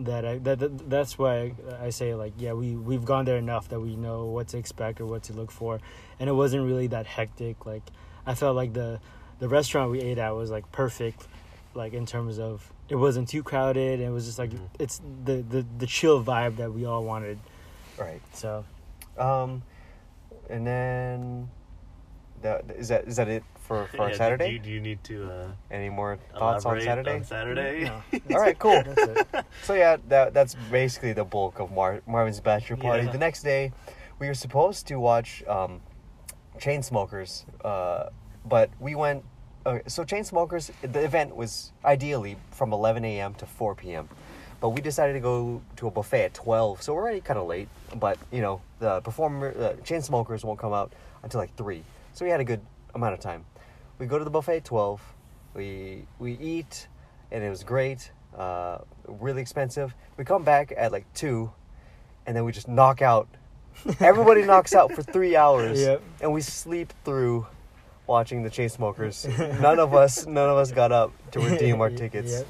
That I that, that that's why I say like yeah we we've gone there enough that we know what to expect or what to look for, and it wasn't really that hectic. Like I felt like the the restaurant we ate at was like perfect, like in terms of it wasn't too crowded. And it was just like Mhm. it's the, the the chill vibe that we all wanted. Right. So Um, and then that is that is that it for for Yeah, Saturday? Do you, do you need to uh, Any more thoughts on Saturday? On Saturday. no, (laughs) All right, cool. that's it. So yeah, that that's basically the bulk of Mar- Marvin's bachelor party. Yeah. The next day, we were supposed to watch um, Chainsmokers, uh, but we went. Uh, so Chainsmokers, the event was ideally from 11 a.m. to 4 p.m. But we decided to go to a buffet at 12, so we're already kind of late. But you know, the performer, uh, Chainsmokers won't come out until like three, so we had a good amount of time. We go to the buffet at 12. We we eat, and it was great. Uh, really expensive. We come back at like two, and then we just knock out. (laughs) Everybody knocks out for three hours, Yep. and we sleep through watching the Chainsmokers. none of us, none of us got up to redeem our (laughs) Yep. tickets.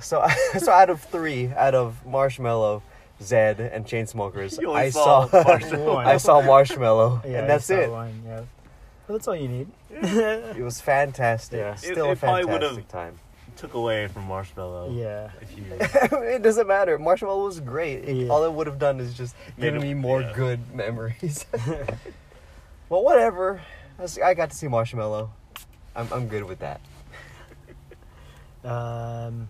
So, (laughs) so out of three, out of Marshmello, Zedd, and Chainsmokers, I saw saw, I saw Marshmello, Yeah, and that's it. One, yeah. Well, that's all you need. (laughs) It was fantastic. Yeah. Still It- a it probably fantastic would've- time. Took away from Marshmello. yeah. If you. (laughs) it doesn't matter. Marshmello was great. It- Yeah. All it would have done is just Made given it- me more yeah. good (laughs) memories. well, whatever. I I got to see Marshmello. I'm, I'm good with that. Um,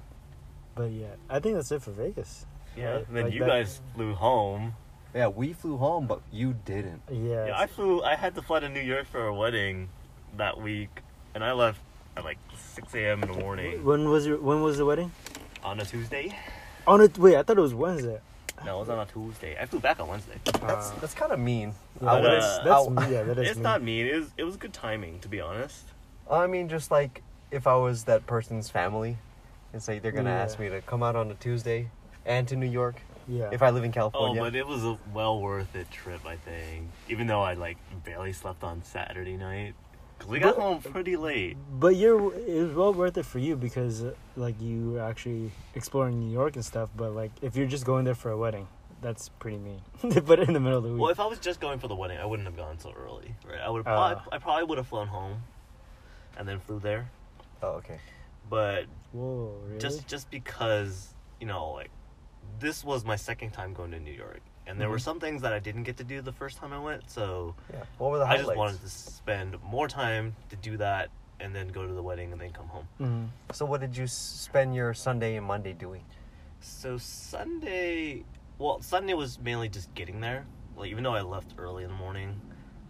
but yeah, I think that's it for Vegas. Yeah. Right? And then Like you that- guys flew home. Yeah, we flew home, but you didn't. Yeah. Yeah, I flew. I had to fly to New York for a wedding that week, and I left at like 6 a.m. in the morning when was your When was the wedding? on a Tuesday. On a Wait, I thought it was Wednesday. No, it was on a Tuesday. I flew back on Wednesday. That's Uh, that's kind of mean. yeah, I would- that's, that's I- yeah, that is It's mean. not mean. It was. It was good timing, to be honest. I mean, just like if I was that person's family, it's like they're gonna Yeah. ask me to come out on a Tuesday and to New York Yeah. if I live in California. Oh, but it was a well worth it trip, I think. Even though I like barely slept on Saturday night, cause we got But- home pretty late. But you're it was well worth it for you because uh, like you were actually exploring New York and stuff. But like if you're just going there for a wedding, that's pretty mean. (laughs) they put it in the middle of the week. Well, if I was just going for the wedding, I wouldn't have gone so early. Right? I would. Uh. Probably, I probably would have flown home, and then flew there. oh, okay. But Whoa, really? just just because you know, like this was my second time going to New York, and there were Mhm. some things that I didn't get to do the first time I went. So Yeah. What were the I just wanted to spend more time to do that, and then go to the wedding, and then come home. Mhm. So, what did you spend your Sunday and Monday doing? So Sunday, well, Sunday was mainly just getting there. Like even though I left early in the morning,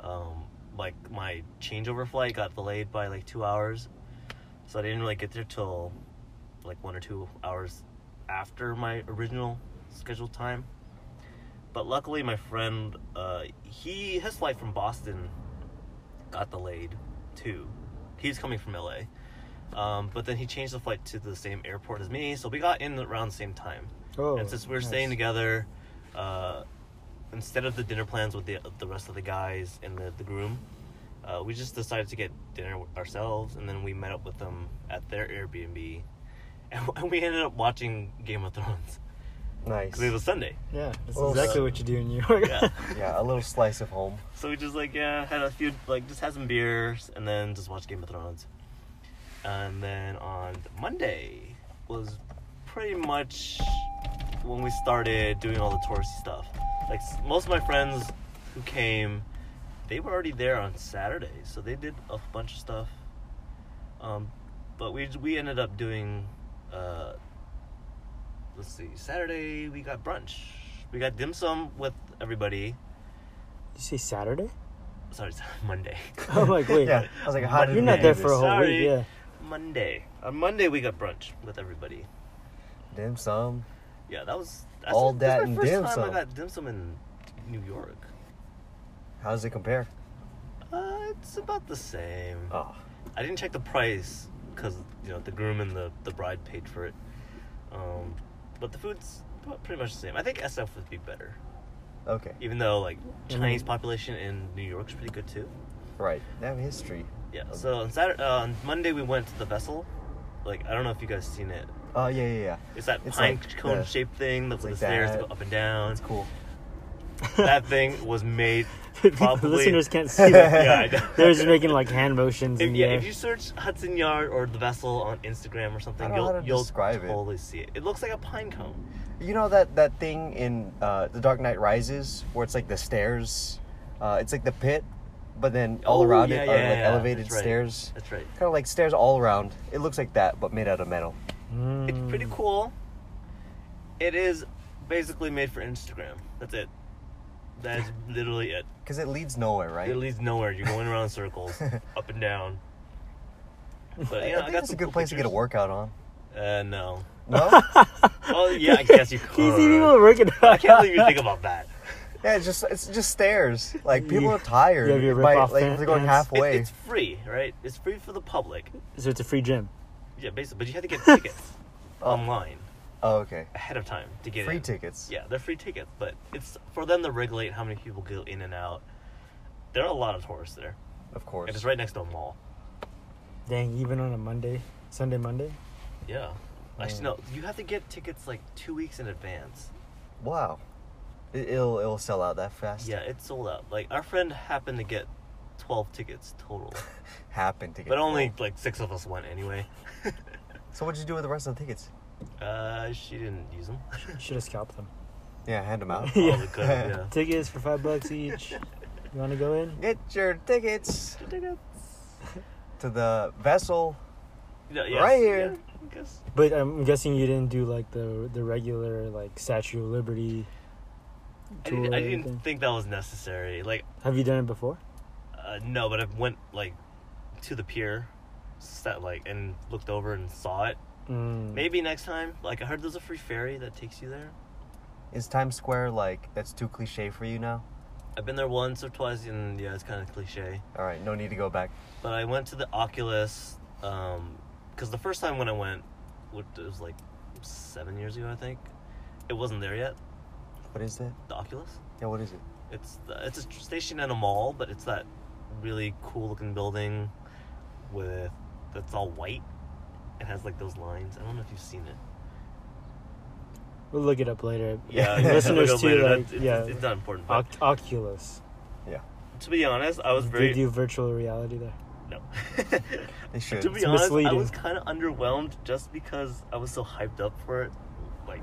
um, like my changeover flight got delayed by like two hours, so I didn't really get there till like one or two hours after my original scheduled time. But luckily, my friend, uh, he his flight from Boston got delayed too. He's coming from LA. Um, but then he changed the flight to the same airport as me, so we got in around the same time. Oh, and since we were nice. staying together, uh, instead of the dinner plans with the the rest of the guys and the, the groom, uh, we just decided to get dinner ourselves, and then we met up with them at their Airbnb, and (laughs) we ended up watching Game of Thrones Nice. it was Sunday. Yeah, that's Well, exactly what you do in New York. Yeah. (laughs) Yeah, a little slice of home. So we just like yeah had a few like just had some beers and then just watched Game of Thrones. And then on Monday was pretty much when we started doing all the touristy stuff. Like s- most of my friends who came, they were already there on Saturday, so they did a bunch of stuff. Um, but we we ended up doing. Uh, let's see, Saturday we got brunch. We got dim sum with everybody. You say Saturday? Sorry, (laughs) Monday. I'm like, wait, (laughs) Yeah, I was like, how did you're not there for a whole Sorry. week. Yeah. Monday. On Monday we got brunch with everybody. Dim sum. Yeah, that was that's All that's that my and first dim time sum. I got dim sum in New York. How does it compare? Uh, it's about the same. Oh, I didn't check the price because you know the groom and the the bride paid for it. Um, but the food's pretty much the same. I think SF would be better, okay. even though like Chinese Mhm. population in New York's pretty good too. Right. They have history. Yeah. So on Saturday, uh, on Monday we went to the vessel. Like I don't know if you guys seen it. Oh, yeah, yeah, yeah. It's that It's pine like cone the- shaped thing that's it's like the stairs that. that go up and down. It's cool. That thing was made (laughs) People- probably. listeners can't see that. (laughs) yeah, I know. They're just making like hand motions. If, in yeah, the air. if you search Hudson Yard or the vessel on Instagram or something, I don't know you'll to you'll describe it. totally see it. It looks like a pine cone. You know that that thing in uh, The Dark Knight Rises where it's like the stairs. Uh, it's like the pit, but then all Oh, around yeah, it yeah, are like yeah, elevated that's right. stairs. That's right. Kind of like stairs all around. It looks like that, but made out of metal. It's Mm. pretty cool. It is basically made for Instagram. That's it. That's literally it. Because it leads nowhere, right? It leads nowhere. You're going around in circles, (laughs) up and down. But yeah, I, think got it's a good cool place to get a workout on. Uh, no. No? (laughs) Oh yeah, I guess you (laughs) could. He's even working out. I can't believe you think about that. yeah, it's just it's just stairs. Like people You- are tired. you have your by, rip-off like they're going pants. It- halfway. it's free, right? It's free for the public. So it's a free gym. Yeah, basically, but you have to get tickets Oh. online Oh, okay. ahead of time to get Free in. tickets. Yeah, they're free tickets, but it's for them to regulate how many people go in and out. There are a lot of tourists there, Of course. and it's right next to a mall. Dang, even on a Monday, Sunday, Monday. Yeah. Actually, Mm. no. You have to get tickets like two weeks in advance. Wow. It, it'll it'll sell out that fast. Yeah, it sold out. Like our friend happened to get twelve tickets total, (laughs) happened to get. but only like six of us went anyway. (laughs) So what'd you do with the rest of the tickets? Uh, she didn't use them. (laughs) Should have scalped them. Yeah, hand them out. (laughs) Yeah. Probably could yeah. (laughs) Tickets for five bucks each. You want to go in? Get your tickets Tickets. to the vessel. Yeah, yes, Right here. Yeah, I guess. But I'm guessing you didn't do like the the regular like Statue of Liberty. I didn't, I didn't think that was necessary. Like, Have you done it before? uh, no, but I went like to the pier, sat like and looked over and saw it. Mm. Maybe next time. Like I heard there's a free ferry that takes you there. Is Times Square like that's too cliche for you now? I've been there once or twice, and yeah, it's kind of cliche. All right, no need to go back. But I went to the Oculus, because the first time when I went, it was like seven years ago, I think. It wasn't there yet. What is it? The Oculus. Yeah, what is it? It's the, it's a station in a mall, but it's that really cool looking building with that's all white. It has like those lines. I don't know if you've seen it. We'll look it up later. Yeah, (laughs) listeners too. later. Like, It's- it's, yeah, it's not important. But Oc- Oculus. Yeah, to be honest, I was very They do virtual reality there. no. (laughs) they should. to be It's honest, I was kind of underwhelmed just because I was so hyped up for it. Like,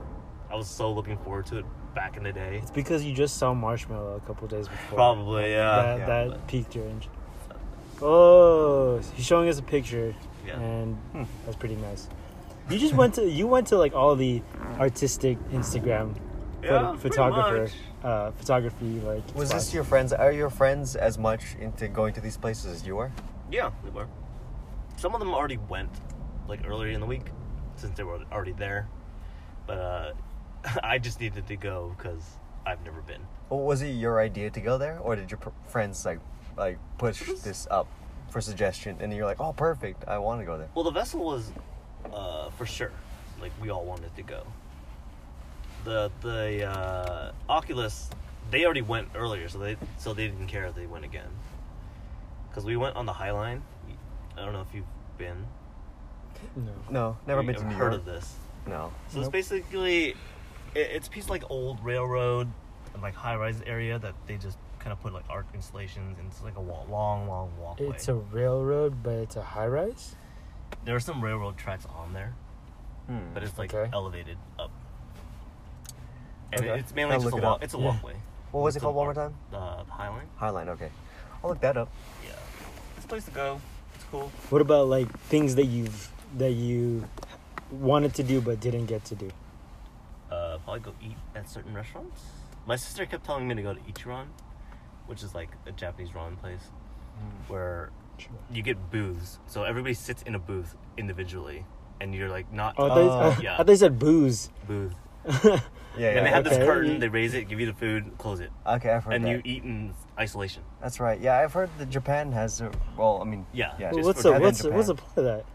I was so looking forward to it back in the day. It's because you just saw Marshmello a couple days before. Probably, yeah. That, Yeah, that but- piqued your interest. Oh, he's showing us a picture, Yeah. and Hmm. that's pretty nice. You just went to you went to like all the artistic Instagram Yeah, photo- photographer much. uh, photography like. Was spots. this your friends? Are your friends as much into going to these places as you are? Yeah, we were. Some of them already went, like earlier in the week, since they were already there. But uh, (laughs) I just needed to go because I've never been. Or was it your idea to go there, or did your pr- friends like like push this up for suggestion, and you're like, oh, perfect, I want to go there. Well, the vessel was uh, for sure. Like we all wanted to go. The the uh, Oculus, they already went earlier, so they so they didn't care if they went again. Because we went on the High Line. I don't know if you've been. No. No, never been to ever New heard York. of this? No. So Nope. it's basically, it, it's a piece of like old railroad, and like high rise area that they just kind of put like art installations, and it's like a wall, long, long walkway. It's a railroad, but it's a high rise. there are some railroad tracks on there, Hmm. but it's like Okay. elevated up. And Okay. it's mainly I'll just a look it walk. It's a Yeah. walkway. what was it called one more walk- time? Uh, the Highline. Highline. Okay. I'll look that up. Yeah, it's a place to go. It's cool. What about like things that you've that you wanted to do but didn't get to do? Uh, probably go eat at certain restaurants. My sister kept telling me to go to Ichiran, which is like a Japanese ramen place Hmm. where you get booths. So everybody sits in a booth individually, and you're like not Oh, I Oh, yeah. I thought you said booze. booth. (laughs) Yeah, yeah. and they have okay. this curtain. They raise it, give you the food, close it, okay, I've heard and that. you eat in isolation. That's right. Yeah, I've heard that Japan has. A, well, I mean. Yeah. Yeah. Just what's the what's the, what's the point of that?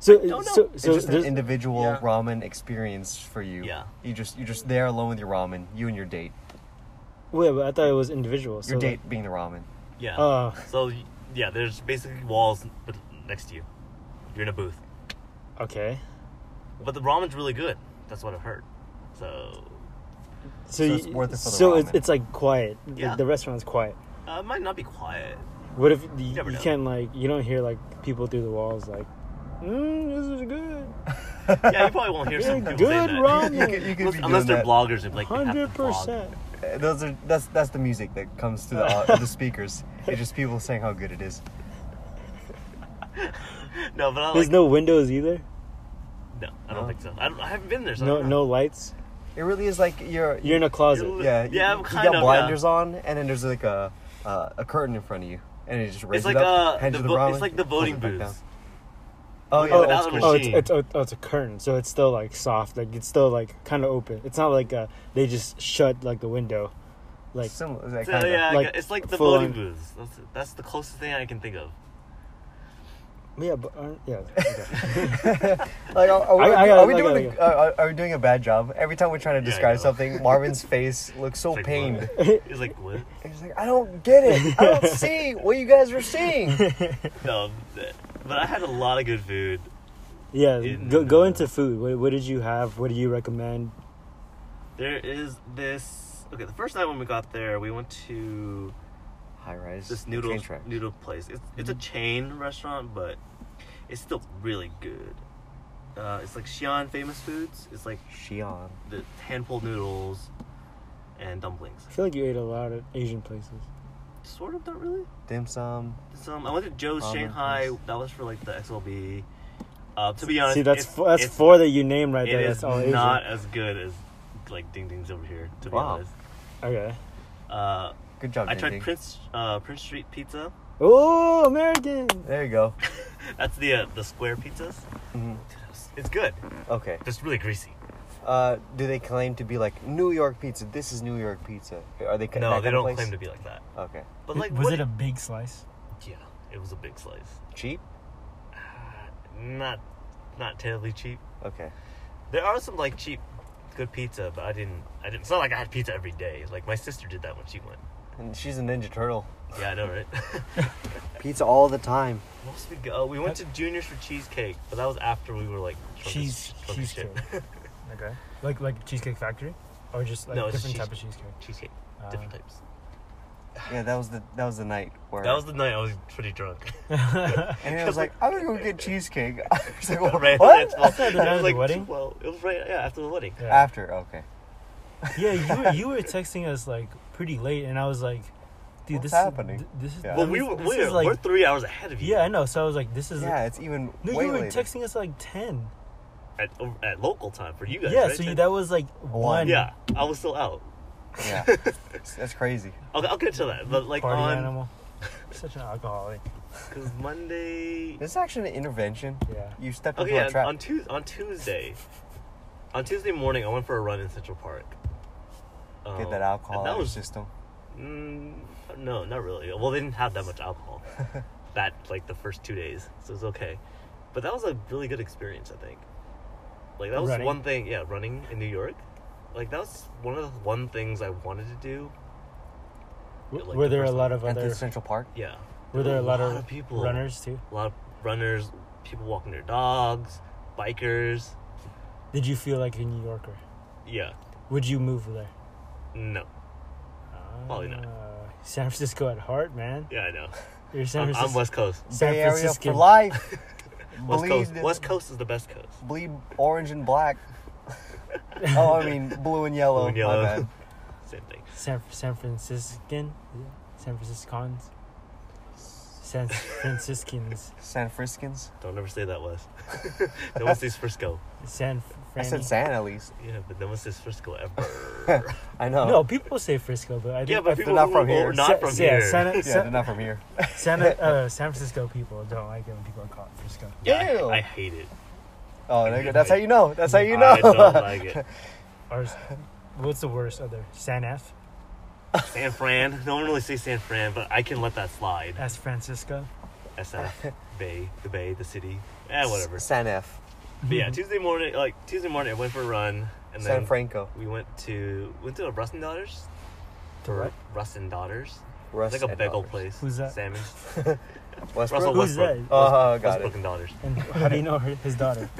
So I don't know. so so it's just an individual Yeah. ramen experience for you. Yeah. You just you're just there alone with your ramen, you and your date. Wait, but I thought it was individual. So Your like- date being the ramen. Yeah. Uh, so yeah, there's basically walls but next to you. You're in a booth, okay. but the ramen's really good. That's what I've heard. So So, So you, it's worth it for the so it's, ramen. it's like quiet. The- Yeah. The, restaurant's quiet. uh, it might not be quiet. What if you, never you know. can't like you don't hear like people through the walls like, mm, this is good, (laughs) Yeah, you probably won't hear some Yeah, people saying good that. ramen. (laughs) You could, you could Unless, be unless doing they're that. bloggers, if like they have to hundred blog. percent. Those are that's that's the music that comes to the uh, the speakers. It's just people saying how good it is. (laughs) No, but I There's like. no windows either. No, I don't No? think so. I, don't, I haven't been there. So I No don't know. no lights. It really is like you're You're in a closet. You're- yeah Yeah, You, I'm you kind got of, blinders yeah. on, and then there's like a uh, a curtain in front of you, and you just raise It's like it up, uh, hand the you the vo- ramen, it's like the close voting it back down. booths. Oh Oh, yeah, without old the school. Oh, it's, it's, oh, it's a curtain, so it's still like soft. Like it's still like kind of open. It's not like uh, they just shut like the window. Like Similar, like, kinda. yeah, Like, it's like the full voting booths. That's, that's the closest thing I can think of. yeah, but aren't- yeah. okay. (laughs) (laughs) Like, are, are we, I- I are gotta- we I doing a, uh, are we doing a bad job? Every time we're trying to describe know. something, Marvin's (laughs) face looks so like, pained. what? It's like what? He's like, I don't get it. I don't see what you guys are seeing. No, but I had a lot of good food. yeah, In, go go into food. What, what did you have? What do you recommend? There is this. Okay, the first night when we got there, we went to High rise. this noodle noodle place. It's it's a chain restaurant, but it's still really good. Uh, it's like Xi'an famous foods. It's like Xi'an. the hand pulled noodles and dumplings. I feel like you ate a lot of Asian places. Sort of, not really. Dim sum. Some I went to Joe's Ramen Shanghai. place. That was for like the XLB. Uh, to be honest, See, that's it's, four, that's it's- four that you name right It there. is That's all Asian. not as good as like Ding Ding's over here. To be Wow. honest, Okay. uh, Good job, I Ding tried Ding. Prince uh, Prince Street Pizza. Oh, American. There you go. (laughs) That's the uh, the square pizzas. Mhm. It's good, Okay. just really greasy. Uh, do they claim to be like New York pizza? This is New York pizza. Are they? No, they don't place? claim to be like that. Okay. But like, was what- it a big slice? Yeah, it was a big slice. Cheap. Not, not terribly cheap. Okay. There are some like cheap, good pizza, but I didn't. I didn't. It's not like I had pizza every day. Like my sister did that when she went. And she's a Ninja Turtle. Yeah, I know, right? (laughs) (laughs) Pizza all the time. Most we go. We went to Junior's for cheesecake, but that was after we were like drunk Cheese- drunk as shit. cheesecake. (laughs) Okay. Like like Cheesecake Factory, or just like No, it's different cheese- type of cheesecake. cheesecake, Uh, different types. Yeah, that was the that was the night where. That was the night I was pretty drunk. (laughs) and I was like, "I'm gonna go get cheesecake." (laughs) I was like, "What?" right what? at 12. the night It of was the wedding? 12. It was right yeah after the wedding. Yeah. After, okay. yeah, you were, you were (laughs) texting us like pretty late, and I was like, "Dude, What's this happening?" Is, this is Yeah. Well, this we is- were this we're, is like we're three hours ahead of you. yeah, I know. So I was like, "This is Yeah, it's even no." way You were later. texting us at like ten. At, at local time for you guys. yeah, right? so you, that was like one. Yeah, I was still out. Yeah, (laughs) that's crazy. I'll, I'll get to that. But like party on animal. (laughs) Such an alcoholic. because Monday. This is actually an intervention. Yeah. You stepped Okay, into yeah, a trap. on Tuesday, on Tuesday, on Tuesday morning, I went for a run in Central Park. Get Um, that alcohol and out that your was system. mm, no, not really. Well, they didn't have that much alcohol (laughs) that like the first two days, so it was okay. But that was a really good experience, I think. Like that was Running? one thing, yeah, running in New York. Like that was one of the one things I wanted to do. W- like were the there a lot of At other? the Central Park. Yeah, Were there a lot of people, runners too? a lot of runners, people walking their dogs, bikers. Did you feel like a New Yorker? Yeah, Would you move there? no, Probably not. Ah, San Francisco at heart, man. yeah, I know. You're San I'm, I'm Francisco. West Coast. San Bay Area for life. (laughs) West bleed, Coast. West Coast is the best coast. bleed orange and black. (laughs) oh, I mean blue and yellow. Blue and yellow. My bad. (laughs) Same thing. San San Franciscan, San Franciscans, San Franciscans, San Franciscans. Don't ever say that, Wes. no one says Frisco. San I Fran. said San at least. Yeah, but no one says Frisco ever. (laughs) I know. No, people say Frisco, but I yeah, think but they're people not who from are here. not Sa- from yeah, here. San, Yeah, San, they're not from here. San, uh, (laughs) San Francisco people don't like it when people are called Frisco. Yeah, Ew. I, I hate it. Oh, there you go. that's how you know. That's how you know. I don't like it. (laughs) Or what's the worst other? San F? San Fran. No one really says San Fran, but I can let that slide. As Francisco? SF, Bay, the Bay, the city. Eh, whatever. San F. But yeah, Tuesday morning, like Tuesday morning, I went for a run, and then San then Franco. we went to went to a Russ and Daughters. To what? Russ and Daughters. Russ It's like a bagel Daughters. place. Who's that? Salmon. (laughs) Westbrook. Russell Who's Westbrook. that? Uh, got Westbrook it. and Daughters. And how do you know her, his daughter? (laughs)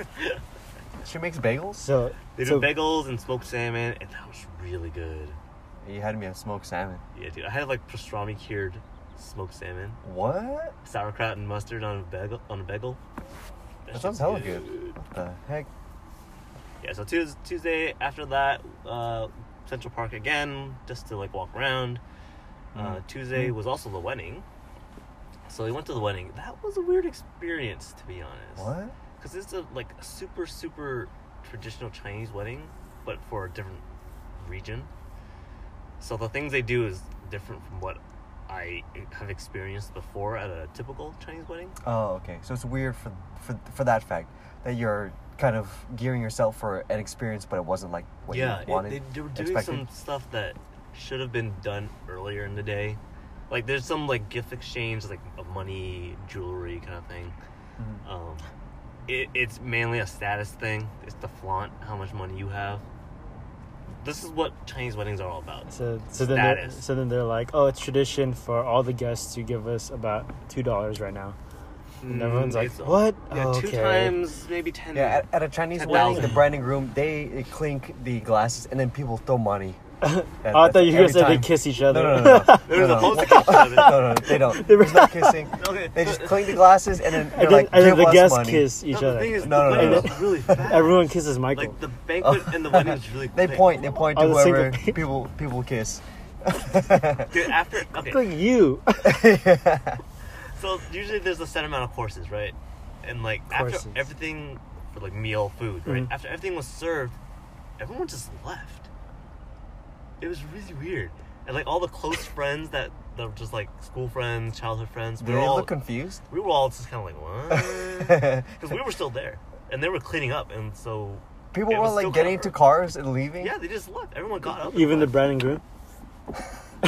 She makes bagels. So, They do bagels and smoked salmon, and that was really good. You had me at smoked salmon. Yeah, dude. I had like pastrami cured smoked salmon, What? sauerkraut and mustard on a bagel. On a bagel. That sounds shit's hella good. What the heck? Yeah, so Tues- Tuesday after that, uh, Central Park again, just to like walk around. Uh, Mhm. Tuesday was also the wedding, so we went to the wedding. That was a weird experience, to be honest. What? Because it's a like a super super traditional Chinese wedding, but for a different region. So the things they do is different from what I have experienced before at a typical Chinese wedding. Oh, okay. So it's weird for for for that fact that you're kind of gearing yourself for an experience, but it wasn't like what yeah, you wanted. they, they were doing expected. some stuff that should have been done earlier in the day. Like there's some like gift exchange, like money, jewelry kind of thing. Mhm. Um, it, it's mainly a status thing. It's to flaunt how much money you have. This is what Chinese weddings are all about. So, so then, they're, so then they're like, oh, it's tradition for all the guests to give us about two dollars right now. And everyone's like, Mm, what? Yeah, Oh, two okay. times, maybe ten. Yeah, at, at a Chinese 10,000. wedding, the bride and groom they clink the glasses and then people throw money. Oh, I thought you were gonna say they kiss each other. No, no, no, no. (laughs) They're no, no. to kiss (laughs) each other. no, no, they don't. (laughs) There's no kissing. Okay. They just clink the glasses and then they're and then, like, and then the guests money. kiss each no, other. The thing is, No, no, no, wedding no. is really fast. Everyone kisses Michael. Like the banquet and the wedding is really They quick. point. They point to Oh, the whoever single- people people kiss. Dude, after okay, Look at you. so usually there's a set amount of courses, right? And like after everything for like meal, food, right? Mhm. After everything was served, everyone just left. It was really weird, and like all the close friends that that were just like school friends, childhood friends, we Do were they all look confused? we were all just kind of like what? (laughs) Because we were still there, and they were cleaning up, and so People were like getting into cars and leaving. yeah, they just left. Everyone got up. Even the left. bride and groom. (laughs)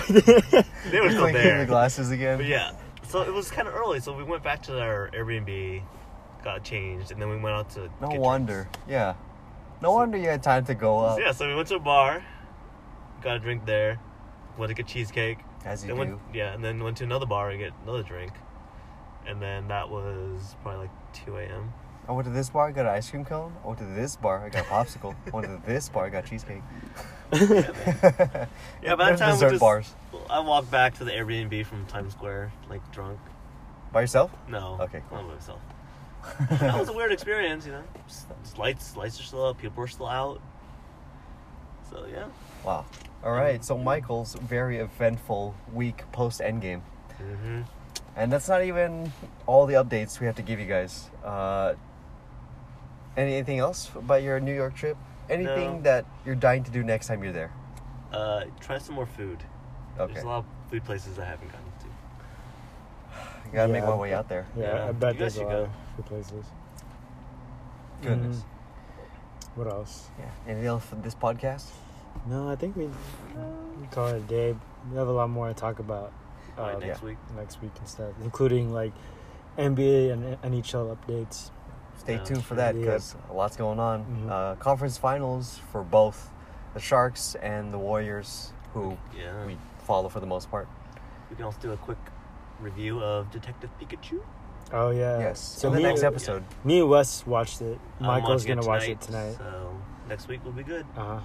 they were still (laughs) Clinking there. the glasses again. But yeah, so it was kind of early, so we went back to our Airbnb, got changed, and then we went out to. No get wonder. Yeah. No wonder you had time to go drinks. up. Yeah, so we went to a bar, got a drink there, went to get cheesecake. As you then do. went, yeah, and then went to another bar and get another drink, and then that was probably like two a.m. I went to this bar, I got an ice cream cone. I went to this bar, I got a popsicle. I went to this bar, I got cheesecake. (laughs) Yeah, by There's that time we dessert just, bars. I walked back to the Airbnb from Times Square, like drunk. By yourself? No, Okay, not by myself. that was a weird experience, you know. Just- just lights, lights are still up, people are still out. So yeah. Wow. All right. So Michael's very eventful week post Endgame, Mm-hmm. and that's not even all the updates we have to give you guys. Uh, anything else about your New York trip? Anything No. that you're dying to do next time you're there? Uh, try some more food. Okay. There's a lot of food places I haven't gotten to. I gotta make my way out there. Yeah, Yeah, I bet you there's a lot go. of good places. Goodness. Mhm. What else? Yeah. Anything else for this podcast? No, I think we, we call it a day. We have a lot more to talk about uh, Alright, next yeah. week. next week and stuff, including like NBA and NHL updates. Stay Yeah, tuned for that Yeah. because a lot's going on. Mhm. Uh, conference finals for both the Sharks and the Warriors, who Yeah. we follow for the most part. We can also do a quick review of Detective Pikachu. Oh yeah. Yes. So the next episode. me and Wes watched it. I'm Michael's watching gonna watch it tonight. So next week will be good. Uh huh.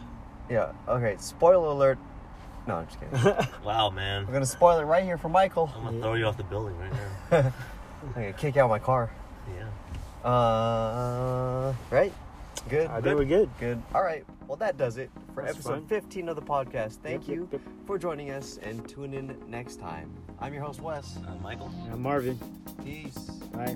Yeah. Okay. Spoiler alert. No, I'm just kidding. (laughs) Wow, man. I'm gonna spoil it right here for Michael. I'm gonna Yeah. throw you off the building right now. (laughs) I'm gonna kick out my car. yeah. Uh, right? Good. I think we're good. Good. All right. Well, that does it for That's episode fine. 15 of the podcast. Thank Yep, you yep, for joining us and tune in next time. I'm your host, Wes. I'm Michael. I'm Marvin. Peace. Bye.